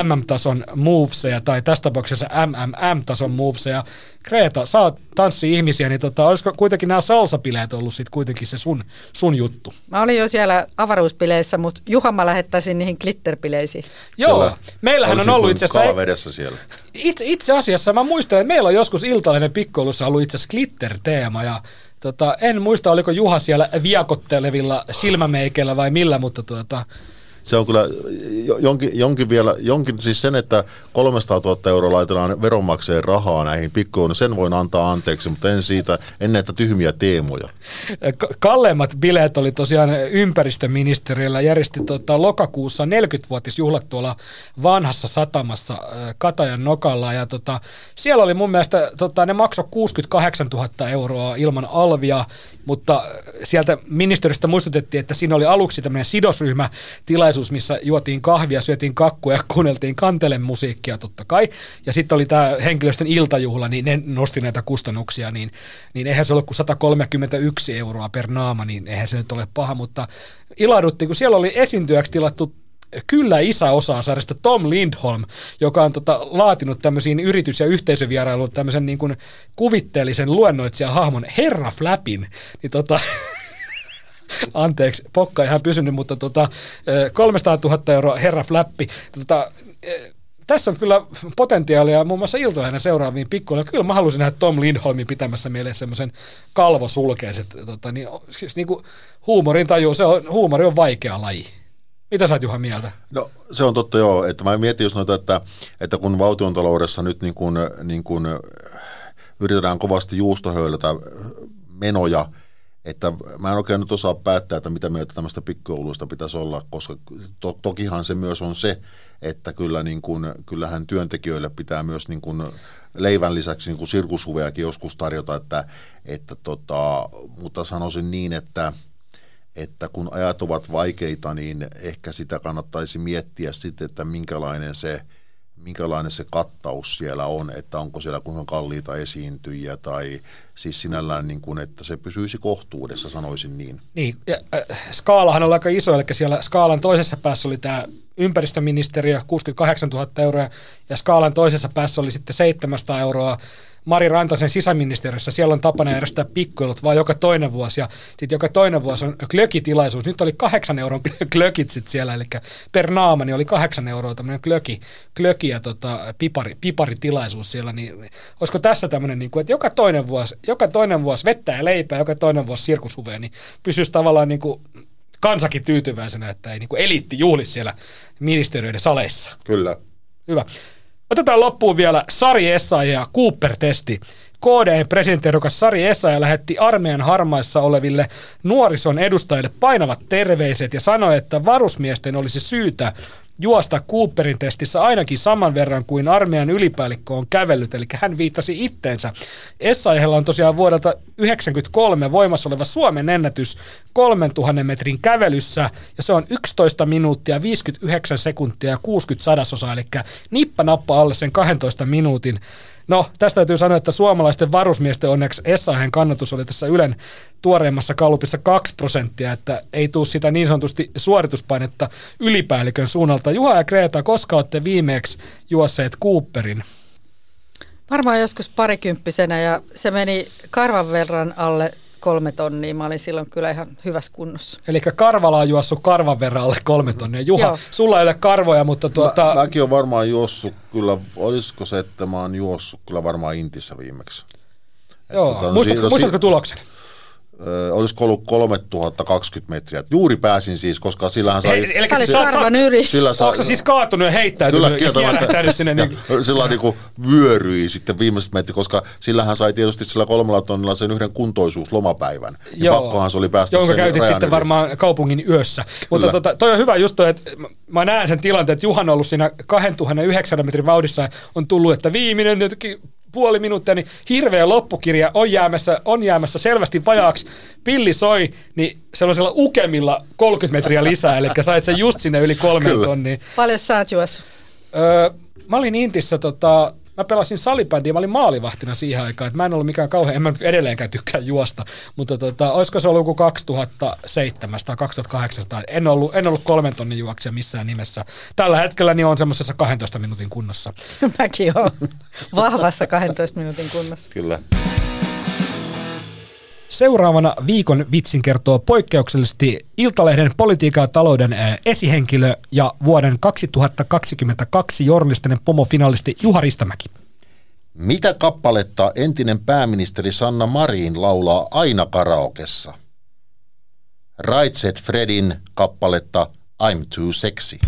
MM-tason moveseja tai tässä tapauksessa MMM-tason moveseja. Kreta, sä oot tanssi-ihmisiä, niin tota, olisiko kuitenkin nämä salsapileet ollut sit kuitenkin se sun, sun juttu? Mä olin jo siellä avaruuspileissä, mutta Juha mä lähettäisin niihin glitterpileisiin. Joo, Kyllä. meillähän on ollut itse asiassa... siellä. Itse, itse asiassa mä muistan, että meillä on joskus iltalainen pikkoulussa ollut itse asiassa glitter-teema ja Tota, en muista, oliko Juha siellä viakottelevilla silmämeikeillä vai millä, mutta tuota, se on kyllä jonkin, jonkin vielä, jonkin siis sen, että 300 000 euroa laitetaan veronmaksajien rahaa näihin pikkuun, sen voin antaa anteeksi, mutta en siitä, en näitä tyhmiä teemoja. Kalleimmat bileet oli tosiaan ympäristöministeriöllä, järjesti tota, lokakuussa 40-vuotisjuhlat tuolla vanhassa satamassa Katajan nokalla, ja tota, siellä oli mun mielestä, tota, ne maksoi 68 000 euroa ilman alvia, mutta sieltä ministeriöstä muistutettiin, että siinä oli aluksi tämmöinen sidosryhmätilaisuus, missä juotiin kahvia, syötiin kakkua ja kuunneltiin kantelen musiikkia totta kai. Ja sitten oli tämä henkilöstön iltajuhla, niin ne nosti näitä kustannuksia, niin, niin eihän se ole kuin 131 euroa per naama, niin eihän se nyt ole paha, mutta ilahduttiin, kun siellä oli esiintyjäksi tilattu kyllä isä osaa sarjasta Tom Lindholm, joka on tota, laatinut tämmöisiin yritys- ja yhteisövierailuun tämmöisen niin kuin kuvitteellisen luennoitsijahahmon Herra Flappin. Niin tota, anteeksi, pokka ihan pysynyt, mutta tota, 300 000 euroa Herra Flappi. Tota, tässä on kyllä potentiaalia muun muassa iltoina seuraaviin pikkuille. Kyllä mä haluaisin nähdä Tom Lindholmin pitämässä meille semmoisen kalvosulkeiset. Tota, niin, siis niin huumorin taju, se on, huumori on vaikea laji. Mitä sä oot Juha mieltä? No se on totta joo, että mä mietin just noita, että, että kun valtion taloudessa nyt niin kuin, niin kuin yritetään kovasti juustohöylätä menoja, että mä en oikein nyt osaa päättää, että mitä mieltä tämmöistä pikkuouluista pitäisi olla, koska to, tokihan se myös on se, että kyllä niin kuin, kyllähän työntekijöille pitää myös niin kuin leivän lisäksi niin kuin sirkushuvejakin joskus tarjota, että, että tota, mutta sanoisin niin, että – että kun ajat ovat vaikeita, niin ehkä sitä kannattaisi miettiä sitten, että minkälainen se, minkälainen se kattaus siellä on, että onko siellä kuinka kalliita esiintyjiä tai siis sinällään niin kuin, että se pysyisi kohtuudessa, sanoisin niin. Niin, ja, äh, skaalahan on aika iso, eli siellä skaalan toisessa päässä oli tämä ympäristöministeriö 68 000 euroa ja skaalan toisessa päässä oli sitten 700 euroa Mari Rantasen sisäministeriössä, siellä on tapana järjestää pikkuilut vaan joka toinen vuosi, ja sitten joka toinen vuosi on klökitilaisuus. Nyt oli kahdeksan euron klökit sit siellä, eli per naama niin oli kahdeksan euroa tämmöinen klöki, klöki ja tota, pipari, piparitilaisuus siellä, niin olisiko tässä tämmöinen, niin kuin, että joka toinen vuosi, joka toinen vuosi vettä ja leipää, joka toinen vuosi sirkushuvea, niin pysyisi tavallaan niin kuin kansakin tyytyväisenä, että ei niin kuin eliitti juhli siellä ministeriöiden saleissa. Kyllä. Hyvä. Otetaan loppuun vielä Sari Essaja ja Cooper-testi. KDn presidenttiehdokas Sari Essaja lähetti armeijan harmaissa oleville nuorison edustajille painavat terveiset ja sanoi, että varusmiesten olisi syytä juosta Cooperin testissä ainakin saman verran kuin armeijan ylipäällikkö on kävellyt, eli hän viittasi itteensä. Essayahella on tosiaan vuodelta 1993 voimassa oleva Suomen ennätys 3000 metrin kävelyssä, ja se on 11 minuuttia, 59 sekuntia ja 60 sadasosaa, eli nippa nappa alle sen 12 minuutin. No, tästä täytyy sanoa, että suomalaisten varusmiesten onneksi Essahen kannatus oli tässä Ylen tuoreimmassa kalupissa 2 prosenttia, että ei tule sitä niin sanotusti suorituspainetta ylipäällikön suunnalta. Juha ja Kreta, koska olette viimeksi juosseet Cooperin? Varmaan joskus parikymppisenä ja se meni karvan verran alle kolme tonnia. Mä olin silloin kyllä ihan hyvässä kunnossa. Eli Karvala on juossut karvan verran alle kolme tonnia. Juha, Joo. sulla ei ole karvoja, mutta tuota... Mä, mäkin olen varmaan juossut kyllä, olisiko se, että mä oon juossut kyllä varmaan Intissä viimeksi. Joo, tuota, no, muistatko, si- muistatko tuloksen? Ö, olisiko ollut 3020 metriä. Juuri pääsin siis, koska sillähän sai... Eli sä olit karvan yli. Sillä sai, Onko siis kaatunut ja heittäytynyt kyllä, ja kierrähtänyt sinne? Niin... sillä niin kuin vyöryi sitten viimeiset metrit, koska sillähän sai tietysti sillä kolmella tonnilla sen yhden kuntoisuuslomapäivän. Ja Joo, pakkohan se oli päästä jonka käytit sitten yli. varmaan kaupungin yössä. Kyllä. Mutta tota, toi on hyvä just toi, että mä näen sen tilanteen, että Juhan on ollut siinä 2009 metrin vauhdissa ja on tullut, että viimeinen jotenkin puoli minuuttia, niin hirveä loppukirja on jäämässä, on jäämässä selvästi vajaaksi. Pilli soi, niin sellaisella ukemilla 30 metriä lisää, eli sait sen just sinne yli kolme tonnia. Paljon sä oot juossut? Öö, mä olin Intissä tota, mä pelasin salibändiä, mä olin maalivahtina siihen aikaan, että mä en ollut mikään kauhean, en mä edelleenkään tykkää juosta, mutta tota, olisiko se ollut joku 2007 tai 2008, en ollut, en ollut kolmen tonnin juoksia missään nimessä. Tällä hetkellä niin on semmoisessa 12 minuutin kunnossa. Mäkin olen vahvassa 12 minuutin kunnossa. Kyllä. Seuraavana viikon vitsin kertoo poikkeuksellisesti Iltalehden politiikan ja talouden esihenkilö ja vuoden 2022 journalistinen pomofinalisti Juha Ristamäki. Mitä kappaletta entinen pääministeri Sanna Marin laulaa aina karaokessa? Raitset Fredin kappaletta I'm Too Sexy.